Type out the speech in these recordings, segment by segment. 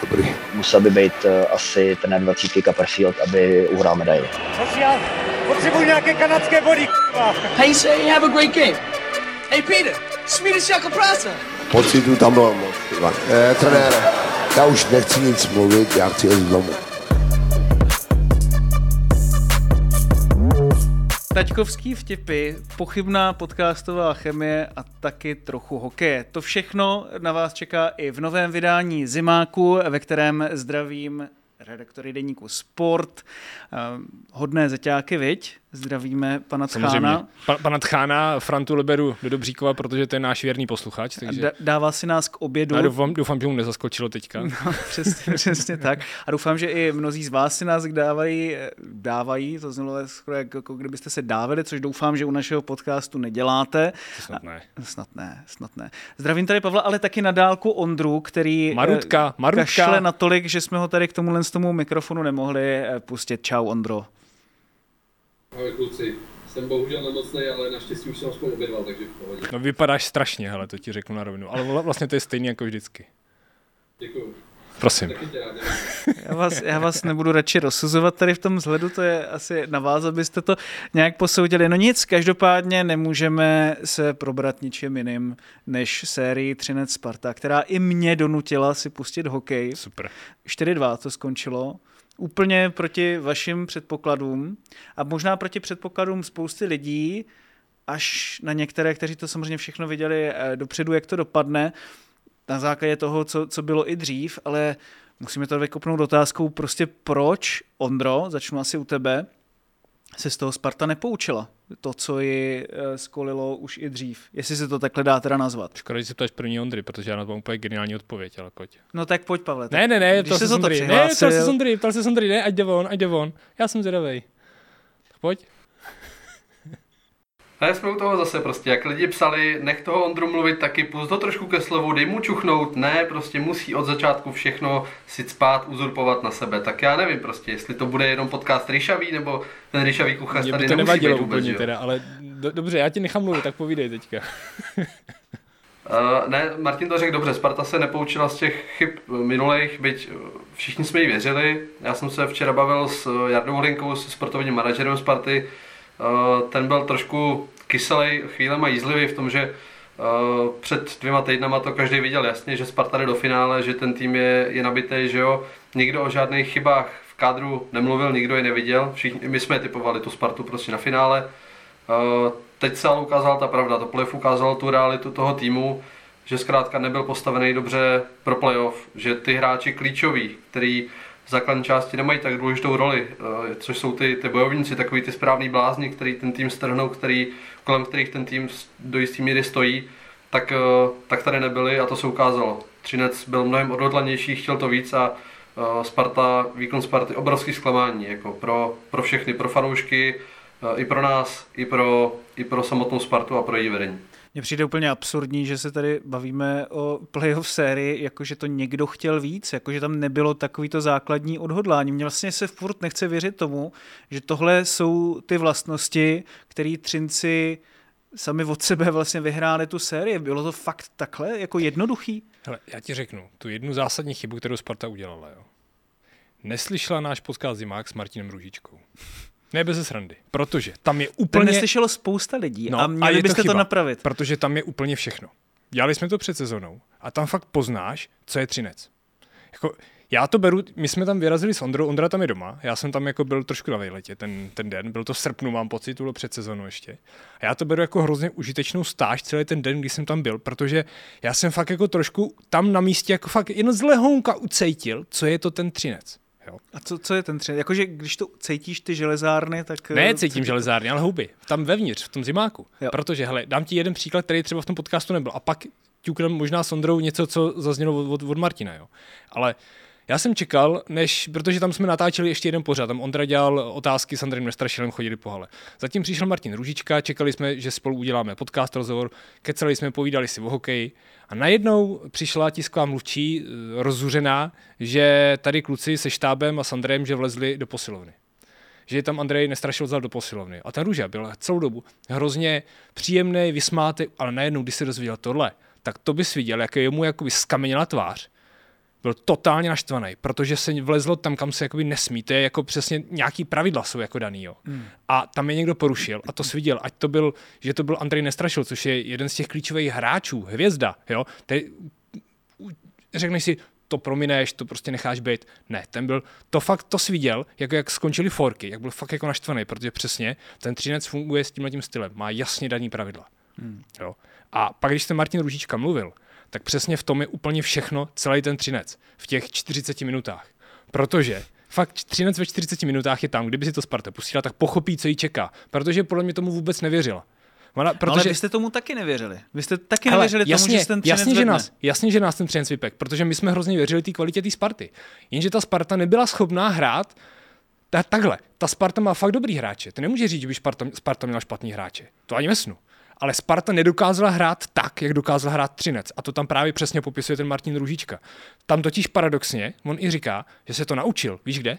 Dobrý. Musel by být uh, asi ten 20 Copperfield, aby uhrál medaili. Sociál, potřebuji nějaké kanadské body, k***a. Hey, say, have a great game. Hey, Peter, Swedish Chocolate Prasa. Pocitu tam bylo moc. Ivan. Eh, trenére, já už nechci nic mluvit, já chci jít domů. Taťkovský vtipy, pochybná podcastová chemie a taky trochu hokeje. To všechno na vás čeká i v novém vydání Zimáku, ve kterém zdravím redaktory deníku Sport, hodné zeťáky, viď? Zdravíme pana Tchána. Pa, pana Tchána, Frantu Liberu do Dobříkova, protože to je náš věrný posluchač. Takže... Dává si nás k obědu. A doufám, doufám, že mu nezaskočilo teďka. No, přesně, přesně tak. A doufám, že i mnozí z vás si nás dávají, dávají to znělo skoro jako, jako kdybyste se dávali, což doufám, že u našeho podcastu neděláte. To snad ne. A, snad ne, snad ne. Zdravím tady Pavla, ale taky na dálku Ondru, který Marutka, eh, Marutka. kašle natolik, že jsme ho tady k tomuhle z tomu mikrofonu nemohli eh, pustit. Čau Ondro. Ahoj kluci, jsem bohužel nemocný, ale naštěstí už jsem aspoň obědval, takže v pohodě. No vypadáš strašně, hele, to ti řeknu na rovinu. Ale vla- vlastně to je stejný jako vždycky. Děkuju. Prosím. Já vás, já vás nebudu radši rozsuzovat tady v tom vzhledu, to je asi na vás, abyste to nějak posoudili. No nic, každopádně nemůžeme se probrat ničím jiným než sérii Třinec Sparta, která i mě donutila si pustit hokej. Super. 4-2 to skončilo. Úplně proti vašim předpokladům a možná proti předpokladům spousty lidí, až na některé, kteří to samozřejmě všechno viděli eh, dopředu, jak to dopadne, na základě toho, co, co bylo i dřív, ale musíme to vykopnout otázkou, prostě proč, Ondro, začnu asi u tebe, se z toho Sparta nepoučila. To, co ji eh, skolilo už i dřív. Jestli se to takhle dá teda nazvat. Škoda, že se ptáš první Ondry, protože já na to mám úplně geniální odpověď, ale pojď. No tak pojď, Pavle. tak Ne, ne, ne, ptal se to Sondry. Ne, ptal se Sondry, ptal se Sondry, ne, ať jde von, ať jde von. Já jsem zvědavej. Tak pojď. Ne, jsme u toho zase prostě, jak lidi psali, nech toho Ondru mluvit taky, pust to trošku ke slovu, dej mu čuchnout, ne, prostě musí od začátku všechno si spát, uzurpovat na sebe, tak já nevím prostě, jestli to bude jenom podcast Ryšavý, nebo ten Ryšavý kuchař Mě tady to nemusí být vůbec, úplně jo. teda, ale do, dobře, já ti nechám mluvit, tak povídej teďka. Uh, ne, Martin to řekl dobře, Sparta se nepoučila z těch chyb minulých, byť eh, všichni jsme jí věřili. Já jsem se včera bavil s Jardou Hlinkou, s sportovním manažerem Sparty. Uh, ten byl trošku kyselý, chvílema jízlivý v tom, že uh, před dvěma týdnama to každý viděl jasně, že Sparta jde do finále, že ten tým je, je nabitý, že jo. Nikdo o žádných chybách v kádru nemluvil, nikdo je neviděl. Všichni, my jsme typovali tu Spartu prostě na finále. Uh, teď se ale ukázala ta pravda, to playoff ukázalo tu realitu toho týmu, že zkrátka nebyl postavený dobře pro playoff, že ty hráči klíčoví, který základní části nemají tak důležitou roli, uh, což jsou ty, ty bojovníci, takový ty správný blázni, který ten tým strhnou, který, kolem kterých ten tým do jisté míry stojí, tak, uh, tak tady nebyli a to se ukázalo. Třinec byl mnohem odhodlanější, chtěl to víc a uh, Sparta, výkon Sparty obrovský zklamání jako pro, pro všechny, pro fanoušky, i pro nás, i pro, i pro samotnou Spartu a pro její vedení. Mně přijde úplně absurdní, že se tady bavíme o playoff sérii, jakože to někdo chtěl víc, jakože tam nebylo takovýto základní odhodlání. Mně vlastně se furt nechce věřit tomu, že tohle jsou ty vlastnosti, které Třinci sami od sebe vlastně vyhráli tu sérii. Bylo to fakt takhle jako jednoduchý? Hele, já ti řeknu, tu jednu zásadní chybu, kterou Sparta udělala, jo. Neslyšela náš podcast Zimák s Martinem Růžičkou. Ne bez srandy, protože tam je To úplně... neslyšelo spousta lidí No, a a měli to byste to, chyba. napravit. Protože tam je úplně všechno. Dělali jsme to před sezónou a tam fakt poznáš, co je Třinec. Jako, já to beru, my jsme tam vyrazili s Ondrou, Ondra tam je doma, já jsem tam jako byl trošku na vejletě ten, ten den, byl to v srpnu, mám pocit, to bylo před sezónou ještě. A já to beru jako hrozně užitečnou stáž celý ten den, kdy jsem tam byl, protože já jsem fakt jako trošku tam na místě jako fakt jen z lehonka ucejtil, co je to ten Třinec. Jo. A co, co je ten tři? Jakože když to cítíš ty železárny, tak... Ne, eh, cítím železárny, ale houby. Tam vevnitř, v tom zimáku. Jo. Protože, hele, dám ti jeden příklad, který třeba v tom podcastu nebyl. A pak ťuknem možná s Ondrou něco, co zaznělo od, od, od Martina, jo. Ale Já jsem čekal, než, protože tam jsme natáčeli ještě jeden pořad, tam Ondra dělal otázky s Andrejem Nestrašilem, chodili po hale. Zatím přišel Martin Ružička, čekali jsme, že spolu uděláme podcast, rozhovor, kecali jsme, povídali si o hokeji a najednou přišla tisková mluvčí eh, rozuřená, že tady kluci se štábem a s Andrejem, že vlezli do posilovny že je tam Andrej nestrašil vzal do posilovny. A ten Růža byl celou dobu hrozně příjemný, vysmátý, ale najednou, když se dozvěděl tohle, tak to bys viděl, jak je mu jakoby skameněla tvář. Byl totálně naštvaný, protože se vlezlo tam, kam se jakoby nesmí. To je jako přesně nějaký pravidla jsou jako daný. Jo. Hmm. A tam je někdo porušil a to si viděl, ať to byl, že to byl Andrej Nestrašil, což je jeden z těch klíčových hráčů, hvězda. Jo. Tady, řekneš si, to promineš, to prostě necháš být. Ne, ten byl, to fakt to sviděl, jako jak skončili forky, jak byl fakt jako naštvaný, protože přesně ten třinec funguje s tímhle tím stylem, má jasně daný pravidla. Hmm. Jo. A pak, když ten Martin Růžička mluvil, tak přesně v tom je úplně všechno, celý ten třinec, v těch 40 minutách. Protože fakt třinec ve 40 minutách je tam, kdyby si to Sparta pustila, tak pochopí, co jí čeká. Protože podle mě tomu vůbec nevěřila. Ona, protože... Ale vy jste tomu taky nevěřili. Vy jste taky Ale nevěřili jasně, tomu, že ten jasně, že nás, jasně, že nás ten třenec vypek, protože my jsme hrozně věřili té kvalitě té Sparty. Jenže ta Sparta nebyla schopná hrát ta, takhle. Ta Sparta má fakt dobrý hráče. Ty nemůže říct, že by Sparta, Sparta měla špatný hráče. To ani vesnu. Ale Sparta nedokázala hrát tak, jak dokázala hrát Třinec. A to tam právě přesně popisuje ten Martin Růžička. Tam totiž paradoxně, on i říká, že se to naučil. Víš kde?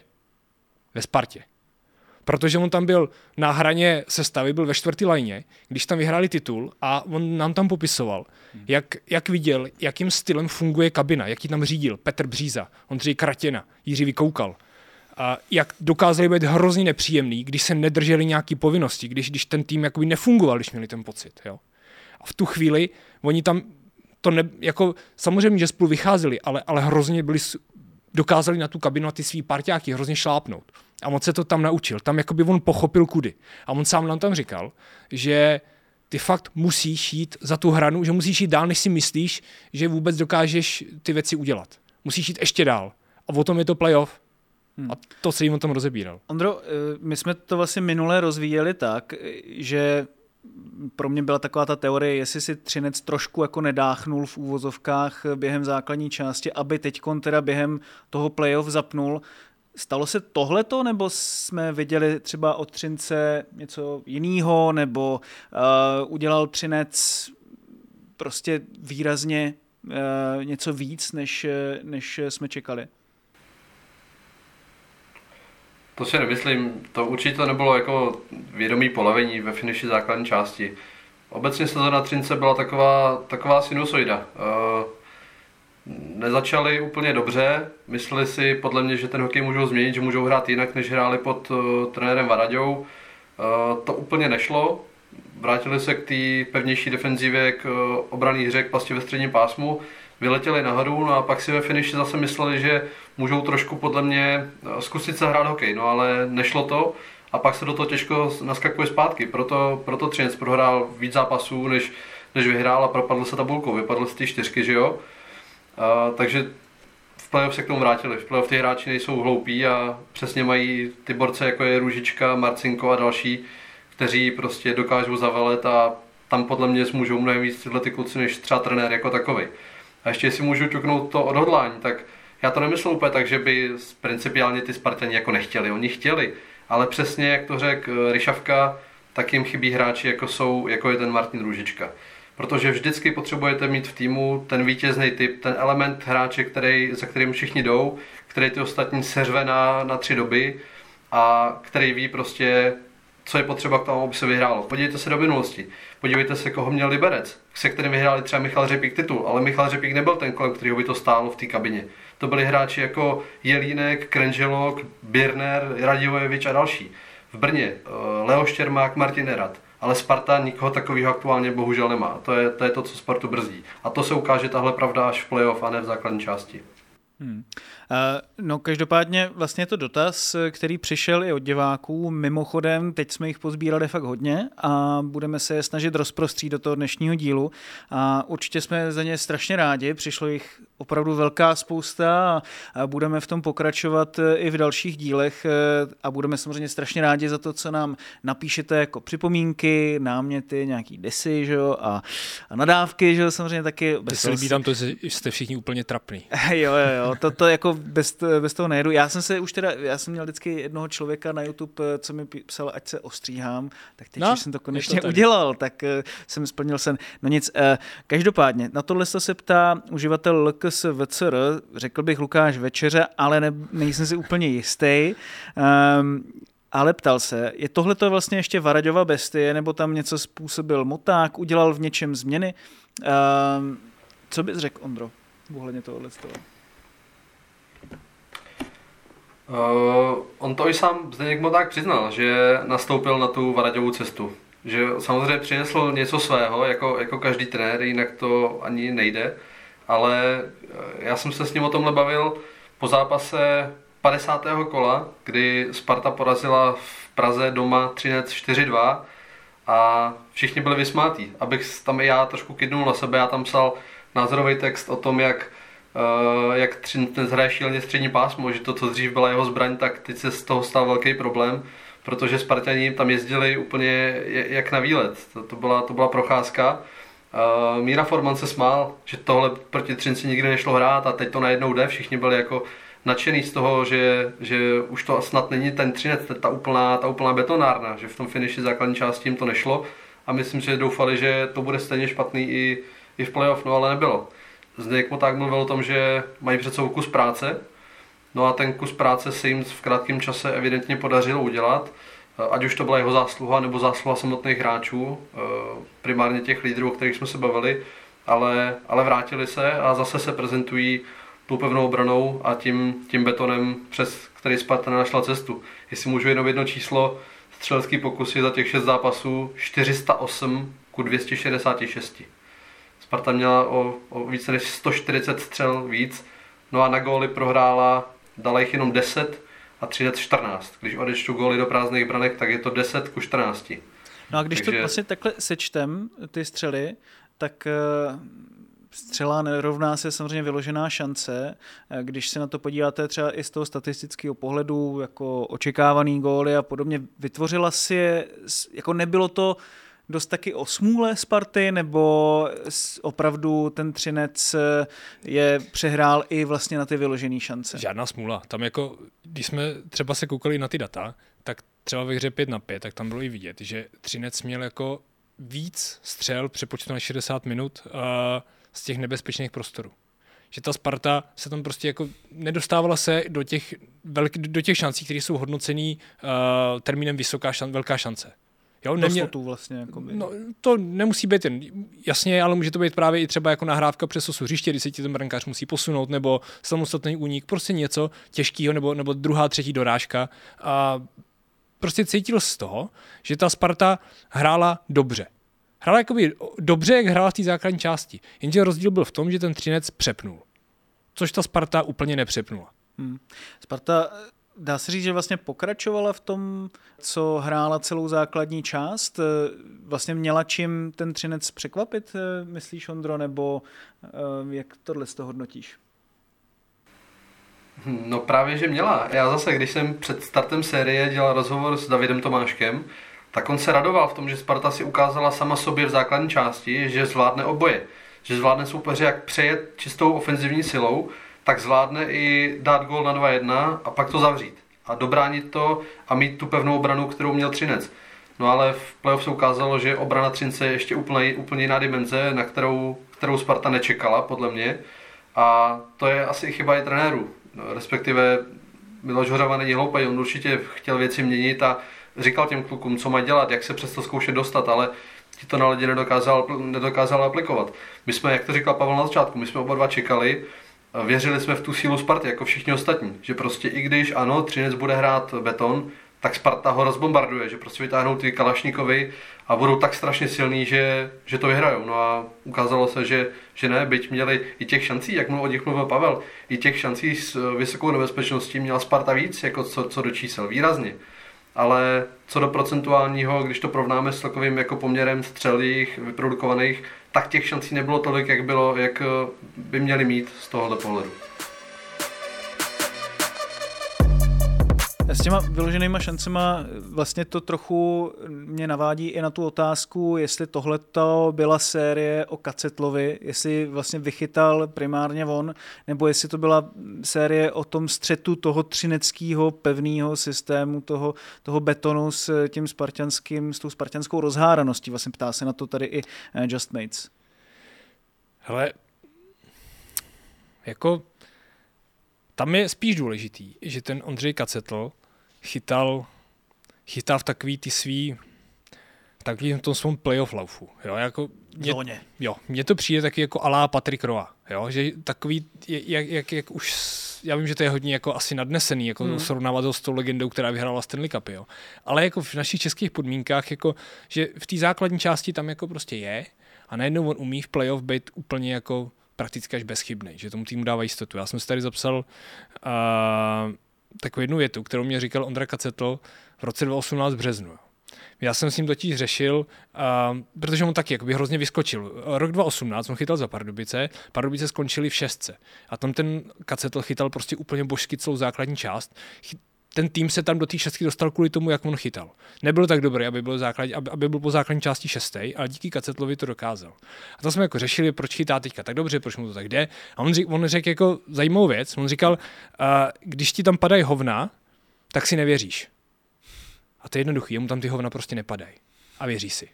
Ve Spartě protože on tam byl na hraně sestavy, byl ve čtvrtý lajně, když tam vyhráli titul a on nám tam popisoval, jak, jak viděl, jakým stylem funguje kabina, jaký tam řídil Petr Bříza, Ondřej Kratěna, Jiří Vykoukal. Jak dokázali být hrozně nepříjemný, když se nedrželi nějaký povinnosti, když, když ten tým jakoby nefungoval, když měli ten pocit. Jo? A v tu chvíli oni tam to ne, jako samozřejmě, že spolu vycházeli, ale, ale hrozně byli, dokázali na tu kabinu a ty svý parťáky hrozně šlápnout. A on se to tam naučil. Tam jakoby on pochopil kudy. A on sám nám tam říkal, že ty fakt musíš jít za tu hranu, že musíš jít dál, než si myslíš, že vůbec dokážeš ty věci udělat. Musíš jít ještě dál. A o tom je to playoff. Hmm. A to se jim o tom rozebíral. Ondro, eh, my jsme to vlastně minule rozvíjeli tak, že pro mě byla taková ta teorie, jestli si Třinec trošku jako nedáchnul v úvozovkách během základní části, aby teď teda během toho playoff zapnul. Stalo se tohleto, nebo jsme viděli třeba od Třince něco jiného, nebo uh, udělal Třinec prostě výrazně uh, něco víc, než, než jsme čekali? To si nemyslím. To určitě nebylo jako vědomý polevení ve finiši základní části. Obecně sezona Třince byla taková, taková sinusoida. Uh, nezačali úplně dobře, mysleli si podle mě, že ten hokej můžou změnit, že můžou hrát jinak, než hráli pod uh, trenérem Varaďou. Uh, to úplně nešlo, vrátili se k té pevnější defenzivě, k obraný hře, k pasti ve středním pásmu, vyletěli nahoru no a pak si ve finiši zase mysleli, že můžou trošku podle mě zkusit se hrát hokej, no ale nešlo to a pak se do toho těžko naskakuje zpátky, proto, proto Třinec prohrál víc zápasů, než, než vyhrál a propadl se tabulkou, vypadl z té čtyřky, že jo. Uh, takže v playoff se k tomu vrátili. V playoff ty hráči nejsou hloupí a přesně mají ty borce, jako je Růžička, Marcinko a další, kteří prostě dokážou zavalet a tam podle mě můžou mnohem víc tyhle ty kluci než třeba trenér jako takový. A ještě si můžu ťuknout to odhodlání, tak já to nemyslím úplně tak, že by principiálně ty Spartani jako nechtěli. Oni chtěli, ale přesně jak to řekl eh, Ryšavka, tak jim chybí hráči, jako, jsou, jako je ten Martin Růžička protože vždycky potřebujete mít v týmu ten vítězný typ, ten element hráče, který, za kterým všichni jdou, který ty ostatní seřve na, na tři doby a který ví prostě, co je potřeba k tomu, aby se vyhrálo. Podívejte se do minulosti. Podívejte se, koho měl Liberec, se kterým vyhráli třeba Michal Řepík titul, ale Michal Řepík nebyl ten, kolem kterého by to stálo v té kabině. To byli hráči jako Jelínek, Krenželok, Birner, Radivojevič a další. V Brně eh, Leo Štěrmák, Martin Erat ale Sparta nikoho takového aktuálně bohužel nemá. To je, to je to, co Spartu brzdí. A to se ukáže tahle pravda až v playoff a ne v základní části. Hmm. No každopádně vlastně je to dotaz, který přišel i od diváků. Mimochodem, teď jsme jich pozbírali fakt hodně a budeme se je snažit rozprostřít do toho dnešního dílu. A určitě jsme za ně strašně rádi, přišlo jich opravdu velká spousta a budeme v tom pokračovat eh, i v dalších dílech eh, a budeme samozřejmě strašně rádi za to, co nám napíšete jako připomínky, náměty, nějaký desy že jo, a, a nadávky, že jo, samozřejmě taky. Bez se líbí tam to, že jste všichni úplně trapný. jo, jo, jo, to, to jako bez, bez toho nejedu. Já jsem se už teda, já jsem měl vždycky jednoho člověka na YouTube, eh, co mi psal, ať se ostříhám, tak teď no, jsem to konečně to udělal, tak jsem splnil sen. No nic, každopádně, na tohle se ptá uživatel LKS VCR, řekl bych Lukáš Večeře, ale ne, nejsem si úplně jistý. Um, ale ptal se, je tohle to vlastně ještě Varaďova bestie, nebo tam něco způsobil moták, udělal v něčem změny? Um, co bys řekl, Ondro, ohledně tohohle toho? Uh, on to i sám Zdeněk Moták přiznal, že nastoupil na tu Varaďovou cestu. Že samozřejmě přinesl něco svého, jako, jako každý trenér, jinak to ani nejde ale eh, já jsem se s ním o tomhle bavil po zápase 50. kola, kdy Sparta porazila v Praze doma 13-4-2 a všichni byli vysmátí. Abych tam i já trošku kydnul na sebe, já tam psal názorový text o tom, jak, uh, jak Třinec hraje šíleně střední pásmo, že to, co dřív byla jeho zbraň, tak teď se z toho stal velký problém, protože Spartani tam jezdili úplně jak na výlet. To, to, byla, to byla procházka Uh, Míra Forman se smál, že tohle proti Třinci nikdy nešlo hrát a teď to najednou jde. Všichni byli jako nadšený z toho, že, že už to snad není ten Třinec, ta úplná, ta úplná betonárna, že v tom finiši základní části jim to nešlo a myslím, že doufali, že to bude stejně špatný i, i v playoff, no ale nebylo. Zdeněk tak mluvil o tom, že mají před sebou kus práce, no a ten kus práce se jim v krátkém čase evidentně podařilo udělat ať už to byla jeho zásluha nebo zásluha samotných hráčů, eh, primárně těch lídrů, o kterých jsme se bavili, ale, ale vrátili se a zase se prezentují tou pevnou obranou a tím, tím betonem, přes který Sparta našla cestu. Jestli můžu jenom jedno číslo, střelecký pokusy za těch šest zápasů 408 ku 266. Sparta měla o, o více než 140 střel víc, no a na góly prohrála, dala jich jenom 10, a 13-14. Když odečtu góly do prázdných branek, tak je to 10 ku 14. No a když Takže... to vlastně takhle sečtem, ty střely, tak eh, střela nerovná se samozřejmě vyložená šance. Eh, když se na to podíváte třeba i z toho statistického pohledu, jako očekávaný góly a podobně, vytvořila si je, jako nebylo to dost taky o smůle Sparty, nebo opravdu ten Třinec eh, je přehrál i vlastně na ty vyložené šance? Žádná smůla. Tam jako, když jsme třeba se koukali na ty data, tak třeba ve hře 5 na 5, tak tam bylo i vidět, že Třinec měl jako víc střel přepočtu na 60 minut uh, z těch nebezpečných prostorů že ta Sparta se tam prostě jako nedostávala se do těch, velk, do těch šancí, které jsou hodnocený uh, termínem vysoká šan, velká šance. Jo, nemě... vlastně. Jakoby. No, to nemusí být jen, jasně, ale může to být právě i třeba jako nahrávka přes osu hřiště, kdy se ti ten brankář musí posunout, nebo samostatný únik, prostě něco těžkého, nebo, nebo druhá, třetí dorážka. A prostě cítil z toho, že ta Sparta hrála dobře. Hrála jakoby dobře, jak hrála v té základní části. Jenže rozdíl byl v tom, že ten Třinec přepnul. Což ta Sparta úplně nepřepnula. Hmm. Sparta Dá se říct, že vlastně pokračovala v tom, co hrála celou základní část. Vlastně měla čím ten Třinec překvapit, myslíš, Ondro, nebo eh, jak tohle z toho hodnotíš? No právě, že měla. Já zase, když jsem před startem série dělal rozhovor s Davidem Tomáškem, tak on se radoval v tom, že Sparta si ukázala sama sobě v základní části, že zvládne oboje. Že zvládne soupeře jak přejet čistou ofenzivní silou, tak zvládne i dát gol na 2-1 a pak to zavřít. A dobránit to a mít tu pevnou obranu, kterou měl Třinec. No ale v playoff se ukázalo, že obrana Třince je ještě úplně, úplně jiná dimenze, na kterou, kterou Sparta nečekala, podle mě. A to je asi chyba i trenérů. No, respektive Miloš Hořava není hloupý, on určitě chtěl věci měnit a říkal těm klukům, co mají dělat, jak se přes to zkoušet dostat, ale ti to na lidi nedokázal, nedokázal aplikovat. My jsme, jak to říkal Pavel na začátku, my jsme oba dva čekali, věřili jsme v tu sílu Sparty, jako všichni ostatní. Že prostě i když ano, Třinec bude hrát beton, tak Sparta ho rozbombarduje, že prostě vytáhnou ty Kalašníkovi a budou tak strašně silní, že, že to vyhrajou. No a ukázalo se, že, že ne, byť měli i těch šancí, jak mluvil o nich mluvil Pavel, i těch šancí s vysokou nebezpečností měla Sparta víc, jako co, co do čísel, výrazně. ale co do procentuálního, když to porovnáme s takovým jako poměrem střel jejich vyprodukovaných, tak těch šancí nebylo tolik, jak bylo, jak eh, by měli mít z tohohle pohledu. S těma vyloženýma šancema vlastně to trochu mě navádí i na tu otázku, jestli tohleto byla série o Kacetlovi, jestli vlastně vychytal primárně on, nebo jestli to byla série o tom střetu toho třineckého pevného systému, toho, toho betonu s tím spartianským, s tou spartianskou rozháraností. Vlastně ptá se na to tady i eh, Just Mates. Hele, jako tam je spíš důležitý, že ten Ondřej Kacetl chytal, chytal v takový ty svý v takovým tom svém playoff laufu. Jo, jako mě, Zóně. jo, mně to přijde taky jako alá Patrick Roa, jo, že takový, jak, jak, jak už, já vím, že to je hodně jako asi nadnesený, jako hmm. srovnávat ho s tou legendou, která vyhrála Stanley Cup, jo. Ale jako v našich českých podmínkách, jako, že v té základní části tam jako prostě je a najednou on umí v playoff být úplně jako prakticky až bezchybný, že tomu týmu dává jistotu. Já jsem si tady zapsal uh, takovou jednu větu, kterou mě říkal Ondra Kacetl v roce 2018 v březnu. Já jsem s ním totiž řešil, uh, protože on taky jakoby hrozně vyskočil. Rok 2018 on chytal za Pardubice, Pardubice skončili v šestce. A tam ten Kacetl chytal prostě úplně božsky celou základní část. Chy- ten tým se tam do té šestky dostal kvůli tomu, jak on chytal. Nebyl tak dobrý, aby byl, základ, aby, aby byl po základní části šestý, ale díky Kacetlovi to dokázal. A to jsme jako řešili, proč chytá teďka tak dobře, proč mu to tak jde. A on, řík, on řekl jako zajímavou věc. On říkal, uh, když ti tam padají hovna, tak si nevěříš. A to je jednoduchý, jemu tam ty hovna prostě nepadají. A věří si.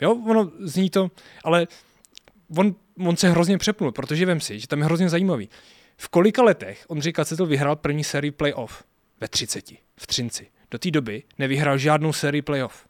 Jo, ono zní to, ale on, on se hrozně přepnul, protože vem si, že tam je hrozně zajímavý. V kolika letech Ondřej Kacetl vyhrál první sérii playoff? Ve 30. V Třinci. Do té doby nevyhrál žádnou sérii playoff.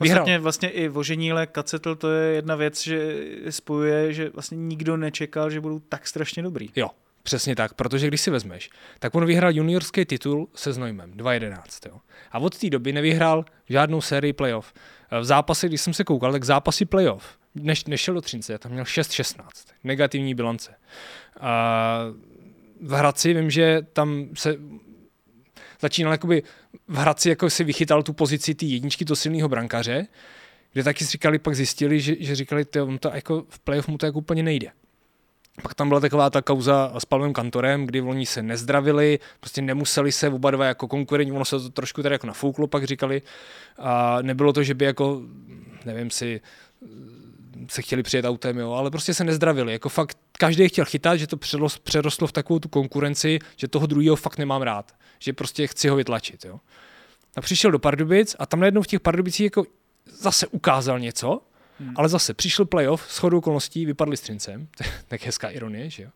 Vyhrál. Vlastně, vlastně i Voženíle, Kacetl, to je jedna věc, že spojuje, že vlastně nikdo nečekal, že budou tak strašně dobrý. Jo, přesně tak, protože když si vezmeš, tak on vyhrál juniorský titul se Znojmem 2011. Jo. A od té doby nevyhrál žádnou sérii playoff. V zápase, když jsem se koukal, tak zápasy playoff, než, nešel do Třince, tam měl 6-16, negativní bilance. A v Hradci vím, že tam se začínal jakoby v Hradci jako si vychytal tu pozici té jedničky, to silného brankaře, kde taky si říkali, pak zjistili, že, že říkali, ty, on to jako v playoff mu to jako úplně nejde. Pak tam byla taková ta kauza s Pavlem Kantorem, kdy oni se nezdravili, prostě nemuseli se oba dva jako konkurenti, ono se to trošku tady jako nafouklo, pak říkali. A nebylo to, že by jako, nevím si, se chtěli přijet autem, jo, ale prostě se nezdravili. Jako fakt každý chtěl chytat, že to přerostlo, v takovou tu konkurenci, že toho druhého fakt nemám rád. Že prostě chci ho vytlačit. Jo. A přišel do Pardubic a tam najednou v těch Pardubicích jako zase ukázal něco, hmm. ale zase přišel playoff, s chodou okolností vypadli s Trincem, tak hezká ironie, že jo.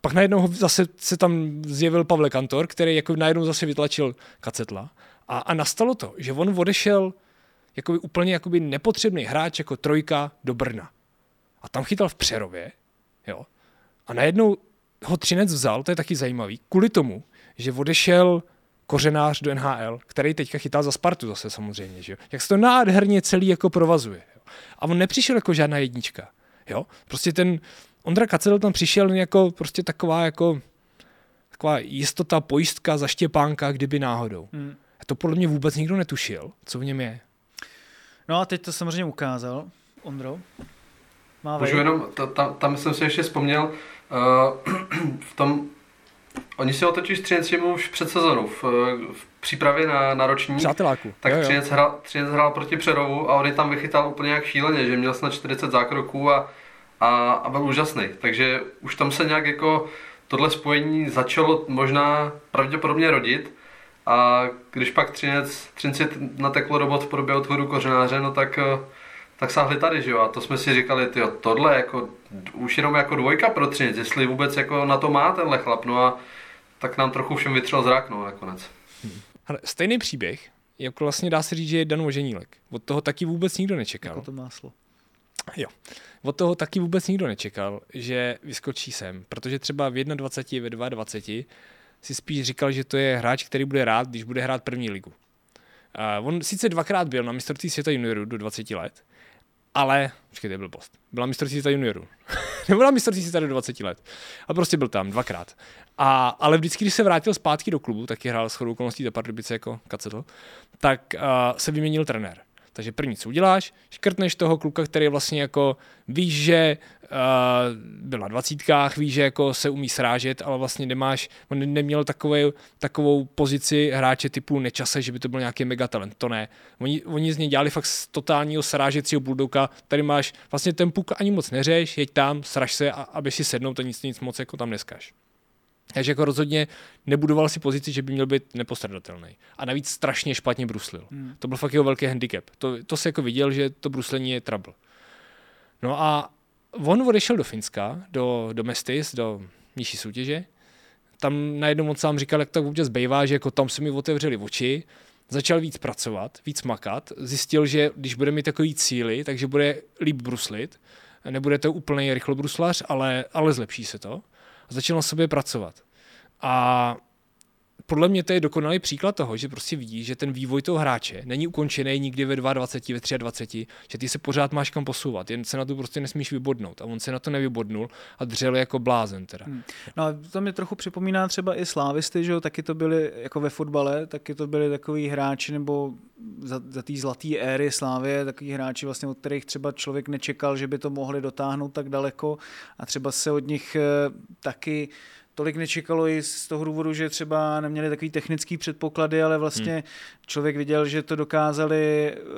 Pak najednou zase se tam zjevil Pavle Kantor, který jako najednou zase vytlačil Kacetla. A, a nastalo to, že on odešel jakoby úplně jakoby nepotřebný hráč jako trojka do Brna. A tam chytal v Přerově, jo. A najednou ho Třinec vzal, to je taky zajímavý, kvůli tomu, že odešel kořenář do NHL, který teďka chytá za Spartu zase samozřejmě, že jo. Jak se to nádherně celý jako provazuje. Jo. A on nepřišel jako žádná jednička, jo. Prostě ten Ondra Kacel tam přišel jako prostě taková jako taková jistota, pojistka, zaštěpánka, kdyby náhodou. Hmm. A to podle mě vůbec nikdo netušil, co v něm je. No a teď to samozřejmě ukázal, Ondro. Má Můžu jenom, ta, ta, tam jsem si ještě vzpomněl, uh, v tom, oni si ho totiž Třinec už před sezónou, v, v přípravě na, na ročník. Přáteláku. Tak jo, jo. Třinec, hrál, Třinec hrál proti Přerovu a on je tam vychytal úplně jak šíleně, že měl snad 40 zákroků a, a, a byl úžasný. Takže už tam se nějak jako tohle spojení začalo možná pravděpodobně rodit. A když pak Třinec, Třinci nateklo robot v podobě odchodu kořenáře, no tak, eh, tak sáhli tady, že jo? A to jsme si říkali, tyjo, tohle jako, už jenom jako dvojka pro Třinec, jestli vůbec jako na to má tenhle chlap, no a tak nám trochu všem vytřel zrak, no nakonec. Ale stejný příběh, jako vlastně dá se říct, že je Dan Oženílek. Od toho taky vůbec nikdo nečekal. Jako to máslo. Jo. Od toho taky vůbec nikdo nečekal, že vyskočí sem, protože třeba v 21, ve 22 si spíš říkal, že to je hráč, který bude rád, když bude hrát první ligu. Uh, on sice dvakrát byl na mistrovství světa juniorů do 20 let, ale, počkejte, byl post. Byla mistrovství světa juniorů. nebo na mistrovství světa do 20 let. A prostě byl tam dvakrát. A, ale vždycky, když se vrátil zpátky do klubu, taky hrál s chodou okolností za Pardubice jako Kacetl, tak uh, se vyměnil trenér. Takže první, co uděláš, škrtneš toho kluka, který vlastně jako víš, že uh, byl na dvacítkách, víš, že jako se umí srážet, ale vlastně nemáš, on neměl takovou, takovou pozici hráče typu nečase, že by to byl nějaký megatalent. To ne. Oni, oni z něj dělali fakt z totálního srážecího bulldoga. Tady máš vlastně ten puk ani moc neřeš, jeď tam, sraž se, a, aby si sednou, to nic, nic moc jako tam neskáš. Takže jako rozhodně nebudoval si pozici, že by měl být nepostradatelný. A navíc strašně špatně bruslil. Hmm. To byl fakt jeho velký handicap. To, to se jako viděl, že to bruslení je trouble. No a on odešel do Finska, do, do Mestis, do nižší soutěže. Tam najednou on sám říkal, jak to vůbec bývá, že jako tam se mi otevřeli oči, začal víc pracovat, víc makat, zjistil, že když bude mít takový cíly, takže bude líp bruslit, nebude to úplný rychlobruslař, ale, ale zlepší se to začal na sobě pracovat. A podle mě to je dokonalý příklad toho, že prostě vidíš, že ten vývoj toho hráče není ukončený nikdy ve 22, ve 23, že ty se pořád máš kam posouvat, jen se na to prostě nesmíš vybodnout. A on se na to nevybodnul a dřel jako blázen teda. Hmm. No a to mi trochu připomíná třeba i slávisty, že jo, taky to byly jako ve fotbale, taky to byli takový hráči nebo za, za té zlaté éry Slávě, takový hráči vlastně, od kterých třeba člověk nečekal, že by to mohli dotáhnout tak daleko a třeba se od nich eh, taky tolik nečekalo i z toho důvodu, že třeba neměli takový technický předpoklady, ale vlastně hmm. člověk viděl, že to dokázali uh,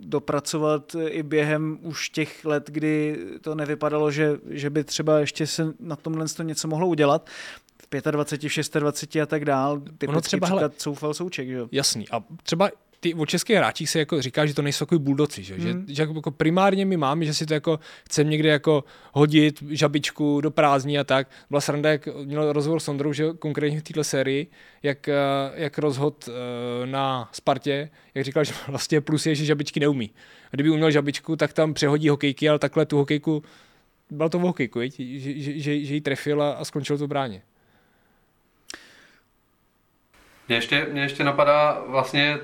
dopracovat i během už těch let, kdy to nevypadalo, že, že by třeba ještě se na tomhle něco mohlo udělat v 25, v 26 a tak dál. Typický ono třeba, příklad hele, Soufal Souček, že jo? Jasný. A třeba ty o českých hráčích se jako říká, že to nejsou takový buldoci, že, hmm. že, že jako primárně my máme, že si to jako chceme někde jako hodit žabičku do prázdní a tak. Byla sranda, jak měl rozhovor s Ondrou, že konkrétně v této sérii, jak, eh, jak rozhod eh, na Spartě, jak říkal, že vlastně plus je, že žabičky neumí. A kdyby uměl žabičku, tak tam přehodí hokejky, ale takhle tu hokejku, byl to v hokejku, že, že, že, že ji trefil a, a skončil to bráně. Mě ještě, mě ještě napadá vlastně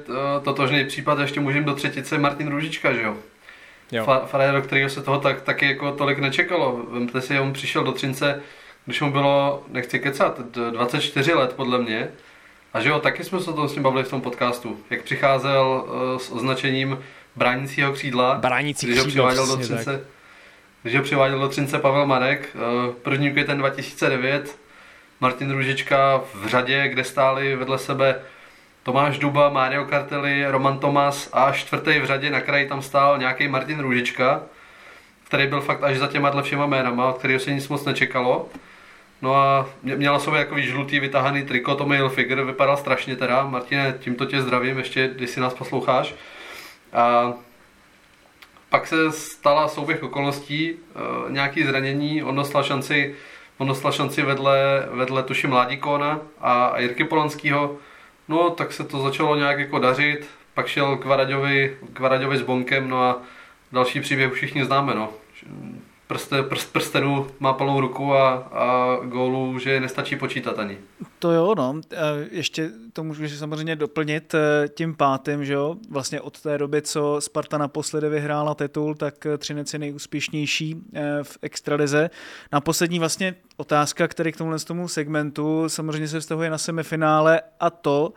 totožný případ, ještě můžeme do třetice Martin Růžička, že jo? jo. Do kterého se toho tak, taky jako tolik nečekalo. Vemte si, on přišel do Třince, když mu bylo, nechci kecat, 24 let podle mě. A že jo, taky jsme se o tom s ním bavili v tom podcastu. Jak přicházel uh, s označením bránícího křídla, Bránící když ho přiváděl do Třince. Tak. Když ho přiváděl do Třince Pavel Marek, uh, první květen 2009, Martin Růžička v řadě, kde stáli vedle sebe Tomáš Duba, Mario Kartely, Roman Tomas a čtvrtý v řadě na kraji tam stál nějaký Martin Růžička, který byl fakt až za těma všema jménama, od kterého se nic moc nečekalo. No a měla sobě jako žlutý vytahaný triko, to Mail Figure, vypadal strašně teda. Martine, tímto tě zdravím, ještě když si nás posloucháš. A pak se stala souběh okolností, e, nějaký zranění, on dostal šanci on dostal šanci vedle, vedle tuším Mládíkona a, a Jirky Polanského. No, tak se to začalo nějak jako dařit, pak šel k Varaďovi, k Varaďovi s Bonkem, no a další příběh všichni známe, no. Prste, prst, prstenů má plnou ruku a, a gólů, že nestačí počítat ani. To jo, no. Ještě to můžu samozřejmě doplnit eh, tím pátým, že jo. Vlastně od té doby, co Sparta naposledy vyhrála titul, tak eh, Třinec je nejúspěšnější eh, v extralize. Na poslední vlastně otázka, který k tomuhle tomu segmentu samozřejmě se vztahuje na semifinále a to,